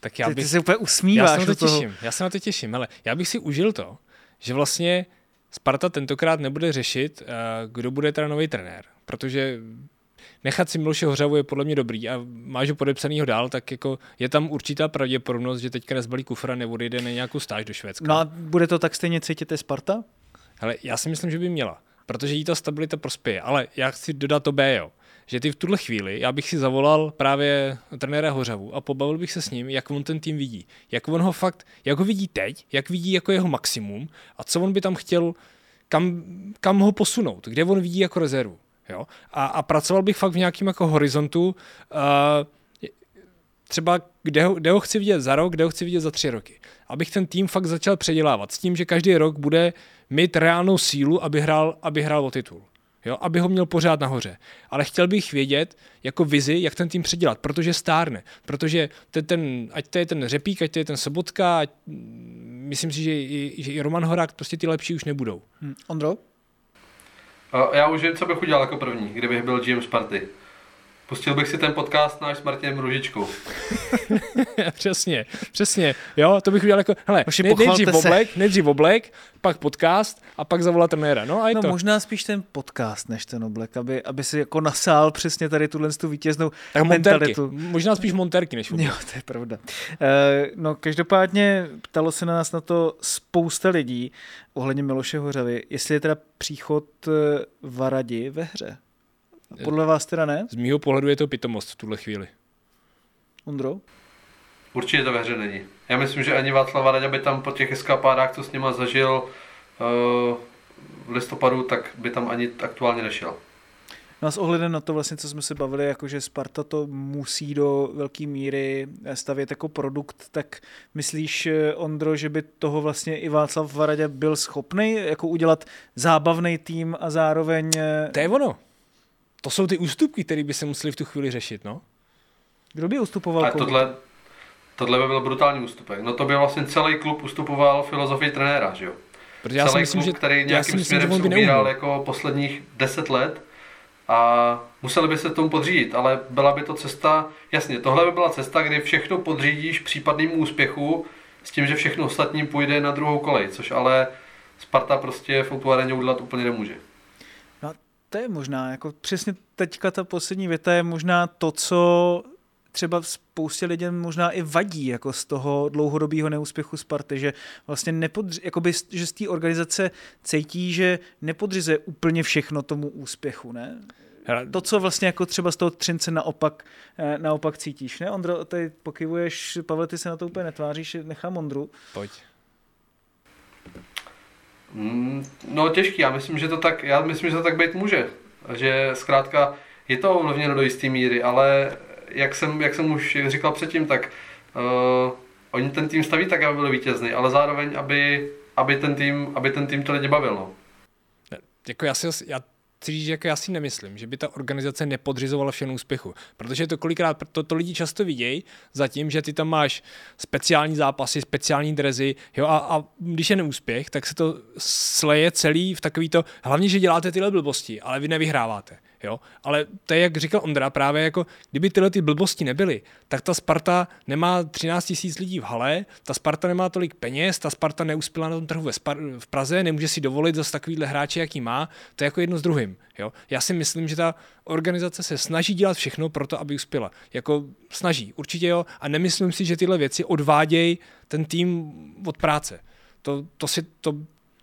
tak já bych... Ty, ty se úplně usmíváš. Já se na to toho. těším, já se na to těším, ale já bych si užil to, že vlastně Sparta tentokrát nebude řešit, uh, kdo bude teda nový trenér, protože nechat si Miloše Hořavu je podle mě dobrý a máš ho podepsanýho dál, tak jako je tam určitá pravděpodobnost, že teďka nezbalí kufra nebo odejde na nějakou stáž do Švédska. No a bude to tak stejně cítit Sparta? Ale já si myslím, že by měla, protože jí ta stabilita prospěje, ale já chci dodat to B, jo že ty v tuhle chvíli, já bych si zavolal právě trenéra Hořavu a pobavil bych se s ním, jak on ten tým vidí. Jak on ho fakt, jak ho vidí teď, jak vidí jako jeho maximum a co on by tam chtěl, kam, kam ho posunout, kde on vidí jako rezervu. Jo? A, a pracoval bych fakt v nějakém jako horizontu, uh, třeba kde ho, kde ho chci vidět za rok, kde ho chci vidět za tři roky. Abych ten tým fakt začal předělávat s tím, že každý rok bude mít reálnou sílu, aby hrál, aby hrál o titul jo, aby ho měl pořád nahoře. Ale chtěl bych vědět jako vizi, jak ten tým předělat, protože stárne. Protože ten, ten, ať to je ten Řepík, ať to je ten Sobotka, ať, mm, myslím si, že i, že i Roman Horák, prostě ty lepší už nebudou. Hmm. Ondro? Já už vím, co bych udělal jako první, kdybych byl GM Sparty. Pustil bych si ten podcast náš s Martinem Ružičkou. přesně, přesně. Jo, to bych udělal jako, hele, ne, nejdřív oblek, nejdřív oblek, pak podcast a pak zavolat trenéra. No, a je no to. možná spíš ten podcast, než ten oblek, aby, aby si jako nasál přesně tady tuhle tu vítěznou tak mentalitu. Monterky. Možná spíš monterky než oblek. Jo, to je pravda. E, no, každopádně ptalo se na nás na to spousta lidí ohledně Miloše Hořavy, jestli je teda příchod eh, Varadi ve hře. Podle vás teda ne? Z mýho pohledu je to pitomost v tuhle chvíli. Ondro? Určitě to ve hře není. Já myslím, že ani Václav Radě by tam po těch eskapádách, co s nima zažil uh, v listopadu, tak by tam ani aktuálně nešel. No a s ohledem na to vlastně, co jsme se bavili, jako že Sparta to musí do velké míry stavět jako produkt, tak myslíš, eh, Ondro, že by toho vlastně i Václav Varadě byl schopný jako udělat zábavný tým a zároveň... Eh, to je ono to jsou ty ústupky, které by se museli v tu chvíli řešit, no. Kdo by ustupoval A tohle, tohle by byl brutální ústupek. No to by vlastně celý klub ustupoval filozofii trenéra, že jo? Protože já celý si myslím, klub, že, který nějakým myslím, směrem se ubíral jako posledních deset let a museli by se tomu podřídit, ale byla by to cesta, jasně, tohle by byla cesta, kdy všechno podřídíš případnému úspěchu s tím, že všechno ostatní půjde na druhou kolej, což ale Sparta prostě v Opu udělat úplně nemůže to je možná, jako přesně teďka ta poslední věta je možná to, co třeba spoustě lidem možná i vadí jako z toho dlouhodobého neúspěchu Sparty, že vlastně nepodři, jakoby, že z té organizace cítí, že nepodřizuje úplně všechno tomu úspěchu, ne? To, co vlastně jako třeba z toho Třince naopak, eh, naopak cítíš, ne? Ondro, tady pokyvuješ, Pavel, ty se na to úplně netváříš, nechám Ondru. Pojď. Mm, no těžký, já myslím, že to tak, já myslím, že to tak být může. Že zkrátka je to ovlivněno do jisté míry, ale jak jsem, jak jsem už říkal předtím, tak uh, oni ten tým staví tak, aby byl vítězný, ale zároveň, aby, aby, ten tým, aby ten tým to lidi bavil. No. Jako já, si, já chci říct, jako já si nemyslím, že by ta organizace nepodřizovala všem úspěchu, protože to kolikrát, to, to lidi často vidějí za tím, že ty tam máš speciální zápasy, speciální drezy, jo, a, a když je neúspěch, tak se to sleje celý v takový to, hlavně, že děláte tyhle blbosti, ale vy nevyhráváte. Jo? Ale to je, jak říkal Ondra, právě jako, kdyby tyhle ty blbosti nebyly, tak ta Sparta nemá 13 tisíc lidí v hale, ta Sparta nemá tolik peněz, ta Sparta neuspěla na tom trhu ve Spar- v Praze, nemůže si dovolit zase takovýhle hráče, jaký má, to je jako jedno s druhým. Jo? Já si myslím, že ta organizace se snaží dělat všechno pro to, aby uspěla. Jako snaží, určitě jo, a nemyslím si, že tyhle věci odvádějí ten tým od práce. To, to si, to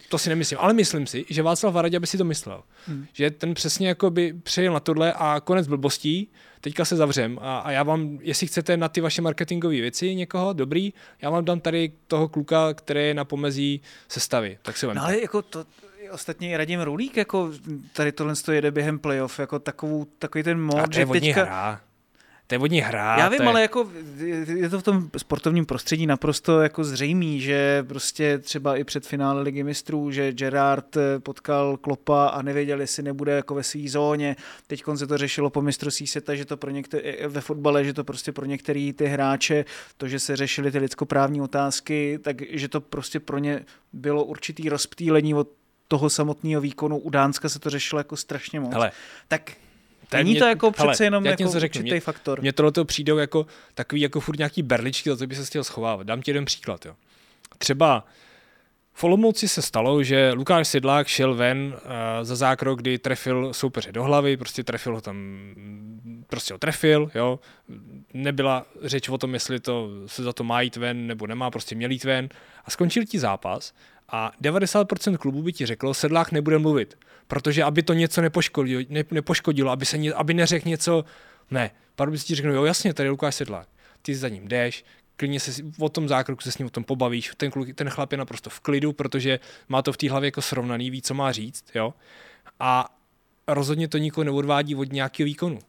to si nemyslím, ale myslím si, že Václav Varadě by si to myslel. Hmm. Že ten přesně jako by přejel na tohle a konec blbostí, teďka se zavřem a, a já vám, jestli chcete na ty vaše marketingové věci někoho, dobrý, já vám dám tady toho kluka, který je na pomezí sestavy, tak si No ale jako to, ostatně Radim Rulík, jako tady tohle jede během playoff, jako takovou, takový ten mod, že teďka... hra. To je vodní hra. Já vím, je... ale jako je to v tom sportovním prostředí naprosto jako zřejmý, že prostě třeba i před finále ligy mistrů, že Gerard potkal Klopa a nevěděl, jestli nebude jako ve své zóně. Teď se to řešilo po mistrovství světa, že to pro některé, ve fotbale, že to prostě pro některé ty hráče, to, že se řešily ty lidskoprávní otázky, takže to prostě pro ně bylo určitý rozptýlení od toho samotného výkonu. U Dánska se to řešilo jako strašně moc. Hele, tak Není mě, to jako přece jenom jako řeknu, určitý mě, faktor. Mně tohle to přijdou jako takový jako furt nějaký berličky, za to by se chtěl schovávat. Dám ti jeden příklad. Jo. Třeba v Olomouci se stalo, že Lukáš Sidlák šel ven uh, za zákrok, kdy trefil soupeře do hlavy, prostě trefil ho tam, prostě ho trefil, jo. Nebyla řeč o tom, jestli to se za to má jít ven nebo nemá, prostě měl jít ven. A skončil ti zápas a 90% klubů by ti řeklo, Sedlák nebude mluvit, protože aby to něco nepoškodilo, ne, nepoškodilo aby, se, aby neřekl něco, ne, si ti řekl, jo jasně, tady je Lukáš Sedlák, ty za ním jdeš, klidně se o tom zákroku se s ním o tom pobavíš, ten, kluk, ten chlap je naprosto v klidu, protože má to v té hlavě jako srovnaný, ví, co má říct, jo, a rozhodně to nikoho neodvádí od nějakého výkonu.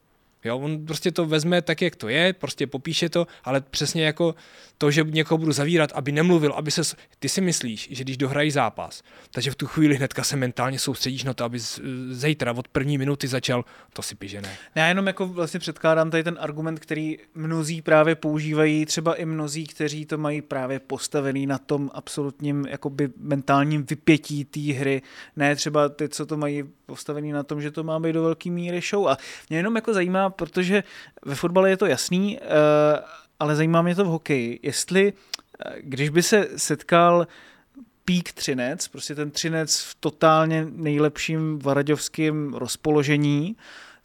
Jo, on prostě to vezme tak, jak to je, prostě popíše to, ale přesně jako to, že někoho budu zavírat, aby nemluvil, aby se... Ty si myslíš, že když dohrají zápas, takže v tu chvíli hnedka se mentálně soustředíš na to, aby zítra od první minuty začal, to si píše ne. Já jenom jako vlastně předkládám tady ten argument, který mnozí právě používají, třeba i mnozí, kteří to mají právě postavený na tom absolutním jakoby mentálním vypětí té hry, ne třeba ty, co to mají postavený na tom, že to má být do velké míry show. A mě jenom jako zajímá, protože ve fotbale je to jasný, uh, ale zajímá mě to v hokeji. Jestli, uh, když by se setkal pík Třinec, prostě ten Třinec v totálně nejlepším varaďovském rozpoložení,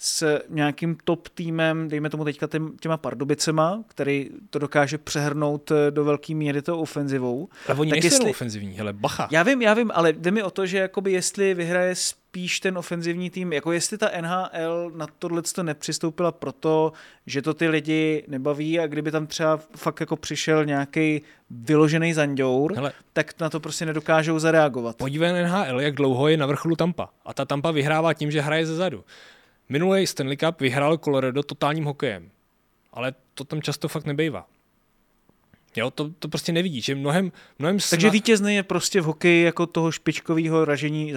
s nějakým top týmem, dejme tomu teďka těma Pardubicema, který to dokáže přehrnout eh, do velké míry tou ofenzivou. Ale oni tak jestli... ofenzivní, hele, bacha. Já vím, já vím, ale jde mi o to, že jakoby jestli vyhraje spíš ten ofenzivní tým, jako jestli ta NHL na tohle to nepřistoupila proto, že to ty lidi nebaví a kdyby tam třeba fakt jako přišel nějaký vyložený zanděur, Hele, tak na to prostě nedokážou zareagovat. Podívej na NHL, jak dlouho je na vrcholu Tampa. A ta Tampa vyhrává tím, že hraje ze zadu. Minulý Stanley Cup vyhrál Colorado totálním hokejem, ale to tam často fakt nebejvá. Jo, to, to prostě nevidí, že mnohem, mnohem snad... Takže vítězný je prostě v hokeji jako toho špičkového ražení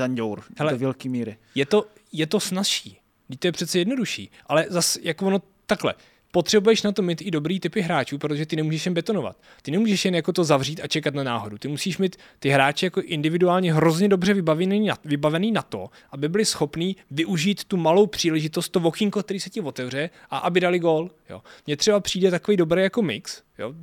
Hele, do velké míry. Je to, je to snazší, to je přece jednodušší, ale zas jako ono takhle, potřebuješ na to mít i dobrý typy hráčů, protože ty nemůžeš jen betonovat. Ty nemůžeš jen jako to zavřít a čekat na náhodu. Ty musíš mít ty hráče jako individuálně hrozně dobře vybavený na, vybavený na to, aby byli schopní využít tu malou příležitost, to okýnko, který se ti otevře a aby dali gól. Mně třeba přijde takový dobrý jako mix. Jo?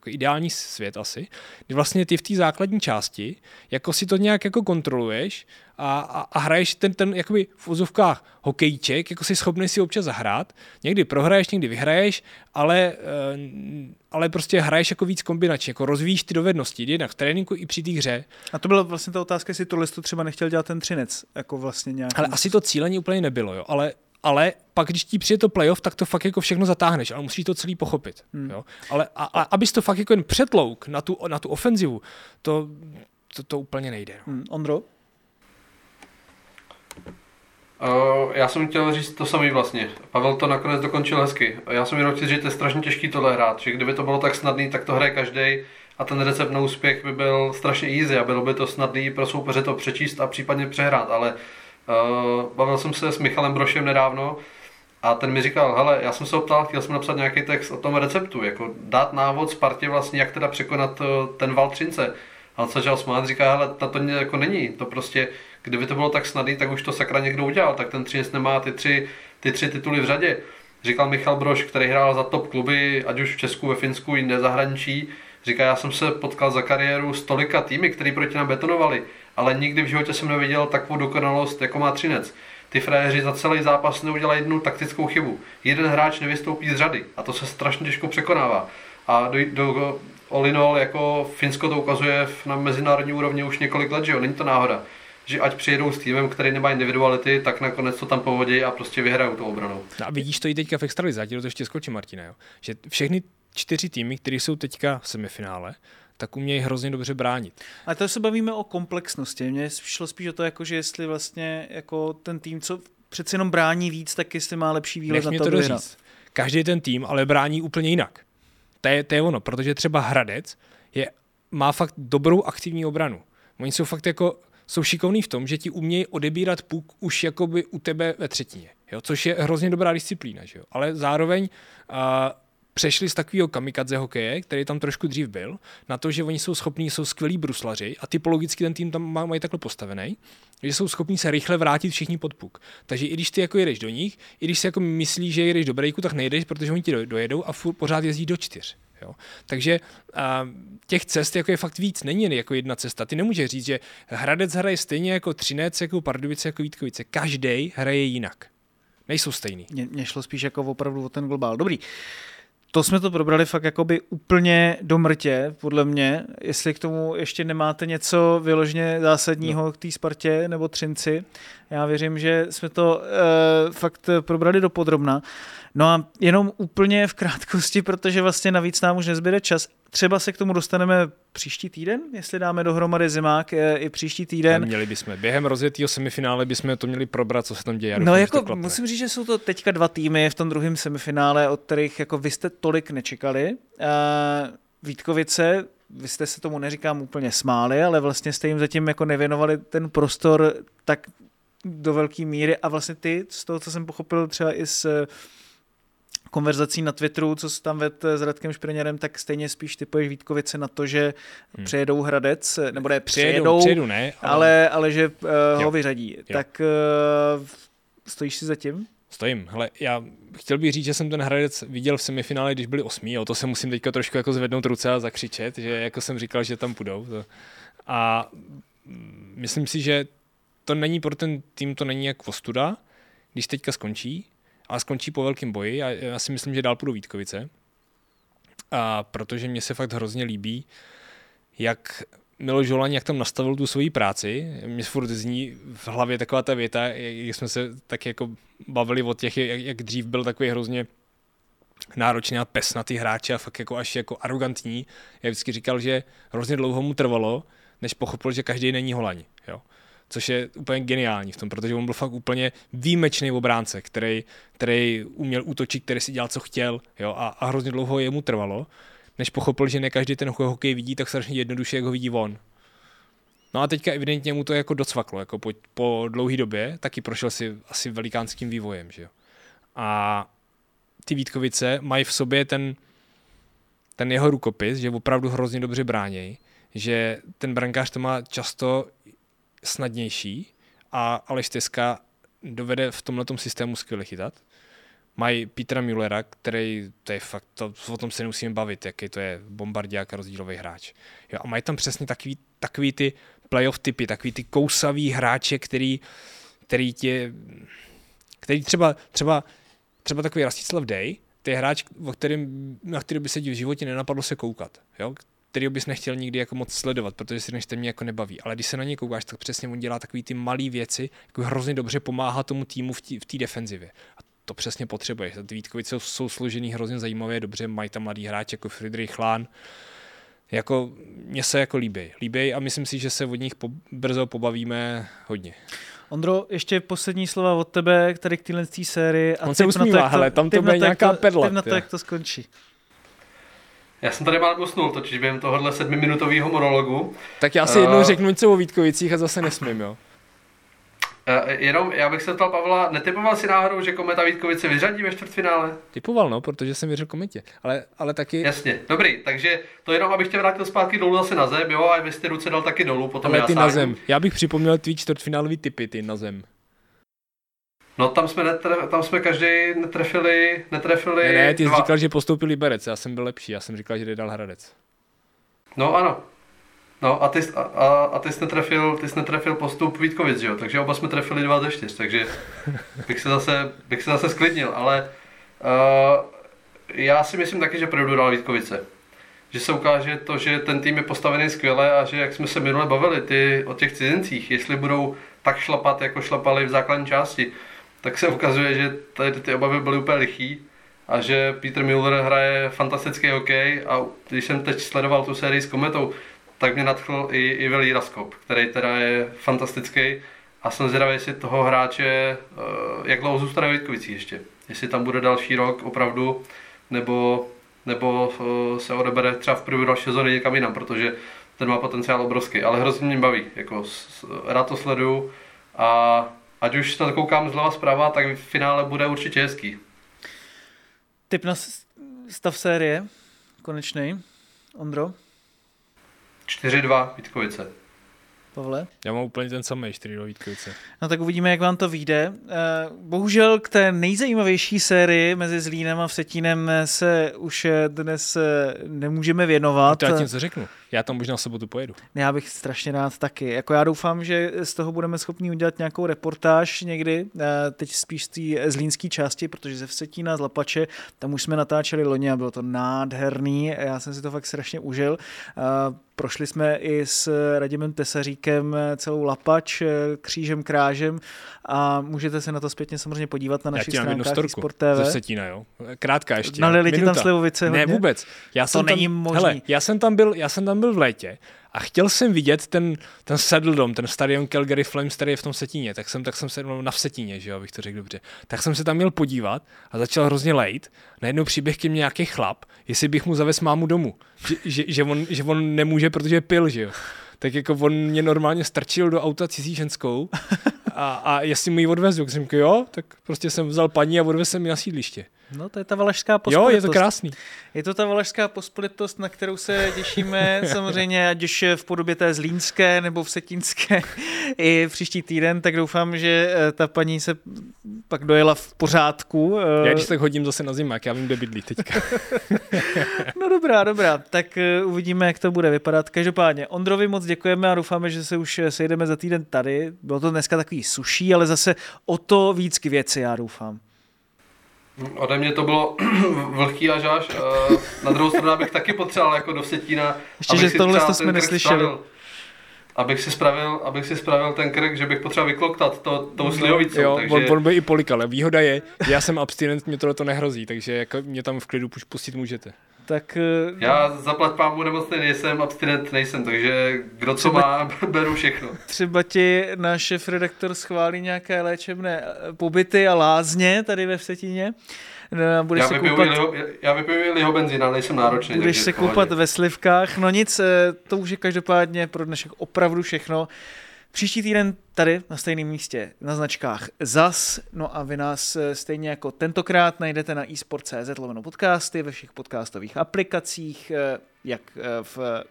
Jako ideální svět asi, kdy vlastně ty v té základní části, jako si to nějak jako kontroluješ a, a, a hraješ ten, ten jakoby v úzovkách hokejček, jako si schopný si občas zahrát, někdy prohraješ, někdy vyhraješ, ale, eh, ale prostě hraješ jako víc kombinačně, jako rozvíjíš ty dovednosti, jednak v tréninku i při té hře. A to byla vlastně ta otázka, jestli tohle to třeba nechtěl dělat ten třinec, jako vlastně nějak. Ale asi to cílení úplně nebylo, jo, ale ale pak, když ti přijde to playoff, tak to fakt jako všechno zatáhneš, ale musíš to celý pochopit. Hmm. Jo? Ale a, a, abys to fakt jako jen přetlouk na tu, na tu ofenzivu, to, to, to úplně nejde. No. Hmm. Ondro? Uh, já jsem chtěl říct to samý vlastně. Pavel to nakonec dokončil hezky. Já jsem jenom chtěl říct, že to je strašně těžký tohle hrát, že kdyby to bylo tak snadný, tak to hraje každý a ten recept na úspěch by byl strašně easy a bylo by to snadný pro soupeře to přečíst a případně přehrát, ale Uh, bavil jsem se s Michalem Brošem nedávno a ten mi říkal, hele, já jsem se optal, chtěl jsem napsat nějaký text o tom receptu, jako dát návod Spartě vlastně, jak teda překonat uh, ten val Třince. A on se začal smát, říká, hele, na to jako není, to prostě, kdyby to bylo tak snadný, tak už to sakra někdo udělal, tak ten Třinec nemá ty tři, ty tři tituly v řadě. Říkal Michal Broš, který hrál za top kluby, ať už v Česku, ve Finsku, jinde zahraničí, říká, já jsem se potkal za kariéru s tolika týmy, který proti nám betonovali ale nikdy v životě jsem neviděl takovou dokonalost, jako má Třinec. Ty frajeři za celý zápas neudělají jednu taktickou chybu. Jeden hráč nevystoupí z řady a to se strašně těžko překonává. A do, do, all in all, jako Finsko to ukazuje na mezinárodní úrovni už několik let, že jo, není to náhoda. Že ať přijedou s týmem, který nemá individuality, tak nakonec to tam povodí a prostě vyhrajou tu obranu. No a vidíš to i teďka v extralizáti, to ještě skočí Martina, jo? že všechny čtyři týmy, které jsou teďka v semifinále, tak umějí hrozně dobře bránit. A to se bavíme o komplexnosti. Mně šlo spíš o to, jako, že jestli vlastně jako ten tým, co přeci jenom brání víc, tak jestli má lepší výhled Nech na to, to doříct. Každý ten tým ale brání úplně jinak. To je, to je ono, protože třeba Hradec je, má fakt dobrou aktivní obranu. Oni jsou fakt jako jsou šikovní v tom, že ti umějí odebírat puk už jakoby u tebe ve třetině, jo? což je hrozně dobrá disciplína, že jo? ale zároveň uh, přešli z takového kamikadze hokeje, který tam trošku dřív byl, na to, že oni jsou schopní, jsou skvělí bruslaři a typologicky ten tým tam mají takhle postavený, že jsou schopní se rychle vrátit všichni pod puk. Takže i když ty jako jedeš do nich, i když si jako myslíš, že jedeš do breaku, tak nejdeš, protože oni ti dojedou a furt pořád jezdí do čtyř. Jo. Takže a, těch cest jako je fakt víc, není jako jedna cesta. Ty nemůžeš říct, že Hradec hraje stejně jako Třinec, jako Pardubice, jako Vítkovice. Každý hraje jinak. Nejsou stejný. Mně šlo spíš jako opravdu o ten globál. Dobrý. To jsme to probrali fakt jakoby úplně do mrtě, podle mě. Jestli k tomu ještě nemáte něco vyloženě zásadního no. k té Spartě nebo Třinci, já věřím, že jsme to uh, fakt probrali do podrobna. No a jenom úplně v krátkosti, protože vlastně navíc nám už nezbyde čas. Třeba se k tomu dostaneme příští týden, jestli dáme dohromady zimák eh, i příští týden. A měli bychom. Během rozjetého semifinále bychom to měli probrat, co se tam děje. No jako musím říct, že jsou to teďka dva týmy v tom druhém semifinále, od kterých jako vy jste tolik nečekali. Uh, Vítkovice, vy jste se tomu neříkám úplně smáli, ale vlastně jste jim zatím jako nevěnovali ten prostor tak do velké míry a vlastně ty, z toho, co jsem pochopil třeba i z konverzací na Twitteru, co jsi tam ved s Radkem Špriněrem, tak stejně spíš typuješ Vítkovice na to, že hmm. přejedou Hradec, nebo ne, přejedou, přejedu, ne, ale... ale, ale že uh, ho vyřadí. Jo. Tak uh, stojíš si za tím? Stojím. Hele, já chtěl bych říct, že jsem ten Hradec viděl v semifinále, když byli osmí, o to se musím teďka trošku jako zvednout ruce a zakřičet, že jako jsem říkal, že tam půjdou. A myslím si, že to není pro ten tým, to není jak ostuda, když teďka skončí, ale skončí po velkém boji a já si myslím, že dál půjdu Vítkovice. A protože mě se fakt hrozně líbí, jak Miloš Žolaň, jak tam nastavil tu svoji práci. Mě furt zní v hlavě taková ta věta, jak jsme se tak jako bavili o těch, jak, jak dřív byl takový hrozně náročný a pesnatý hráč a fakt jako až jako arrogantní. Já vždycky říkal, že hrozně dlouho mu trvalo, než pochopil, že každý není Holaň. Jo což je úplně geniální v tom, protože on byl fakt úplně výjimečný obránce, který, který uměl útočit, který si dělal, co chtěl jo, a, a hrozně dlouho jemu trvalo, než pochopil, že ne každý ten hokej vidí tak strašně jednoduše, jak ho vidí on. No a teďka evidentně mu to jako docvaklo, jako po, po dlouhé době, taky prošel si asi velikánským vývojem, že jo. A ty Vítkovice mají v sobě ten, ten jeho rukopis, že opravdu hrozně dobře bránějí, že ten brankář to má často snadnější a Aleš Teska dovede v tomhle systému skvěle chytat. Mají Petra Müllera, který, to je fakt, to, o tom se nemusíme bavit, jaký to je bombardiák a rozdílový hráč. Jo, a mají tam přesně takový, takový ty playoff typy, takový ty kousavý hráče, který, který tě, který třeba, třeba, třeba takový Rastislav Day, to je hráč, o kterým, na který by se v životě nenapadlo se koukat. Jo? Který bys nechtěl nikdy jako moc sledovat, protože si ten mě jako nebaví. Ale když se na něj koukáš, tak přesně on dělá takové ty malé věci, jako hrozně dobře pomáhá tomu týmu v té defenzivě. A to přesně potřebuje. Ty Vítkovice jsou, jsou složený hrozně zajímavé, dobře, mají tam mladý hráč jako Friedrich Lahn. Jako, mně se jako líbí. Líbí a myslím si, že se od nich po, brzo pobavíme hodně. Ondro, ještě poslední slova od tebe, tady k téhle sérii. A On se usmívá, hele, tam to bude nějaká perla. na to, jak to skončí. Já jsem tady mal usnul, totiž během tohohle sedmiminutového monologu. Tak já si uh, jednou řeknu něco o Vítkovicích a zase nesmím, jo. Uh, jenom, já bych se ptal Pavla, netypoval si náhodou, že Kometa Vítkovice vyřadí ve čtvrtfinále? Typoval, no, protože jsem věřil Kometě, ale, ale taky... Jasně, dobrý, takže to jenom, abych tě vrátil zpátky dolů zase na zem, jo, a vy jste ruce dal taky dolů, potom ale já ty sáhnu. na zem, já bych připomněl tvý čtvrtfinálový typy, ty na zem. No tam jsme, netref, tam jsme každý netrefili, netrefili Ne, ne, ty jsi říkal, že postoupil Liberec, já jsem byl lepší, já jsem říkal, že dal Hradec. No ano. No a ty, a, a ty jsi netrefil, ty jsi netrefil postup Vítkovic, jo? takže oba jsme trefili dva ze čtyř, takže bych se zase, bych se zase sklidnil, ale uh, já si myslím taky, že projdu dál Vítkovice. že se ukáže to, že ten tým je postavený skvěle a že jak jsme se minule bavili ty, o těch cizincích, jestli budou tak šlapat, jako šlapali v základní části, tak se ukazuje, že tady ty obavy byly úplně lichý a že Peter Müller hraje fantastický hokej a když jsem teď sledoval tu sérii s Kometou, tak mě nadchl i, i Vili Raskop, který teda je fantastický a jsem zvědavý, jestli toho hráče, eh, jak dlouho zůstane v Vítkovicích ještě. Jestli tam bude další rok opravdu, nebo, nebo eh, se odebere třeba v průběhu další sezóny někam jinam, protože ten má potenciál obrovský, ale hrozně mě baví, jako rád to sleduju a ať už se to koukám zleva zprava, tak v finále bude určitě hezký. Typ na stav série, konečný. Ondro? 4-2 Vítkovice. Pavle? Já mám úplně ten samý 4 do Vítkovice. No tak uvidíme, jak vám to vyjde. Eh, bohužel k té nejzajímavější sérii mezi Zlínem a Vsetínem se už dnes eh, nemůžeme věnovat. To já ti něco řeknu. Já tam možná sobotu pojedu. Já bych strašně rád taky. Jako já doufám, že z toho budeme schopni udělat nějakou reportáž někdy, eh, teď spíš z té zlínské části, protože ze Vsetína, z Lapače, tam už jsme natáčeli loni a bylo to nádherný. Já jsem si to fakt strašně užil. Prošli jsme i s Radimem Tesaříkem celou Lapač, křížem, krážem a můžete se na to zpětně samozřejmě podívat na našich stránkách Sport TV. Ze Vsetína, jo. Krátká ještě. Nalili ti tam slivovice hodně? Ne, vůbec. Já to jsem není tam, možný. Hele, já jsem tam byl, já jsem tam byl v létě a chtěl jsem vidět ten, ten Saddle Dome, ten stadion Calgary Flames, který je v tom Setíně, tak jsem, tak jsem se, no, na Vsetíně, že jo, abych to řekl dobře, tak jsem se tam měl podívat a začal hrozně lejt. Najednou příběh ke mně nějaký chlap, jestli bych mu zavez mámu domů, že, že, že, on, že on nemůže, protože pil, že jo. Tak jako on mě normálně strčil do auta cizí ženskou a, a jestli mu ji odvezu, tak jsem jo, tak prostě jsem vzal paní a odvezl jsem ji na sídliště. No, to je ta valašská pospolitost. Jo, je to krásný. Je to ta valašská pospolitost, na kterou se těšíme samozřejmě, ať už v podobě té zlínské nebo v setínské i příští týden, tak doufám, že eh, ta paní se pak dojela v pořádku. Eh. Já když tak hodím zase na zimák, já vím, kde bydlí teďka. no dobrá, dobrá, tak eh, uvidíme, jak to bude vypadat. Každopádně Ondrovi moc děkujeme a doufáme, že se už sejdeme za týden tady. Bylo to dneska takový suší, ale zase o to víc k věci, já doufám. Ode mě to bylo vlhký a žáž. Na druhou stranu bych taky potřeboval jako do Setína. Ještě, že tohle to jsme neslyšeli. Spravil, abych si spravil, abych si spravil ten krk, že bych potřeboval vykloktat to, tou slivovicou. Jo, takže... on, on by i polik, ale výhoda je, že já jsem abstinent, mě to, to nehrozí, takže jako mě tam v klidu pustit můžete. Tak, Já zaplať pámu nemocný nejsem, abstinent nejsem, takže kdo co má, beru všechno. Třeba ti náš šef redaktor schválí nějaké léčebné pobyty a lázně tady ve Vsetíně. No, budeš já, se koupat... liho, já vypiju liho benzín, ale nejsem náročný. Budeš se koupat ve slivkách. No nic, to už je každopádně pro dnešek opravdu všechno. Příští týden tady na stejném místě na značkách ZAS, no a vy nás stejně jako tentokrát najdete na eSport.cz lomeno podcasty ve všech podcastových aplikacích, jak v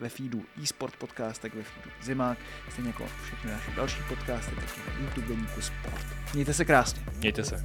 ve feedu eSport podcast, tak ve feedu Zimák, stejně jako všechny naše další podcasty, tak na YouTube deníku Sport. Mějte se krásně. Mějte se.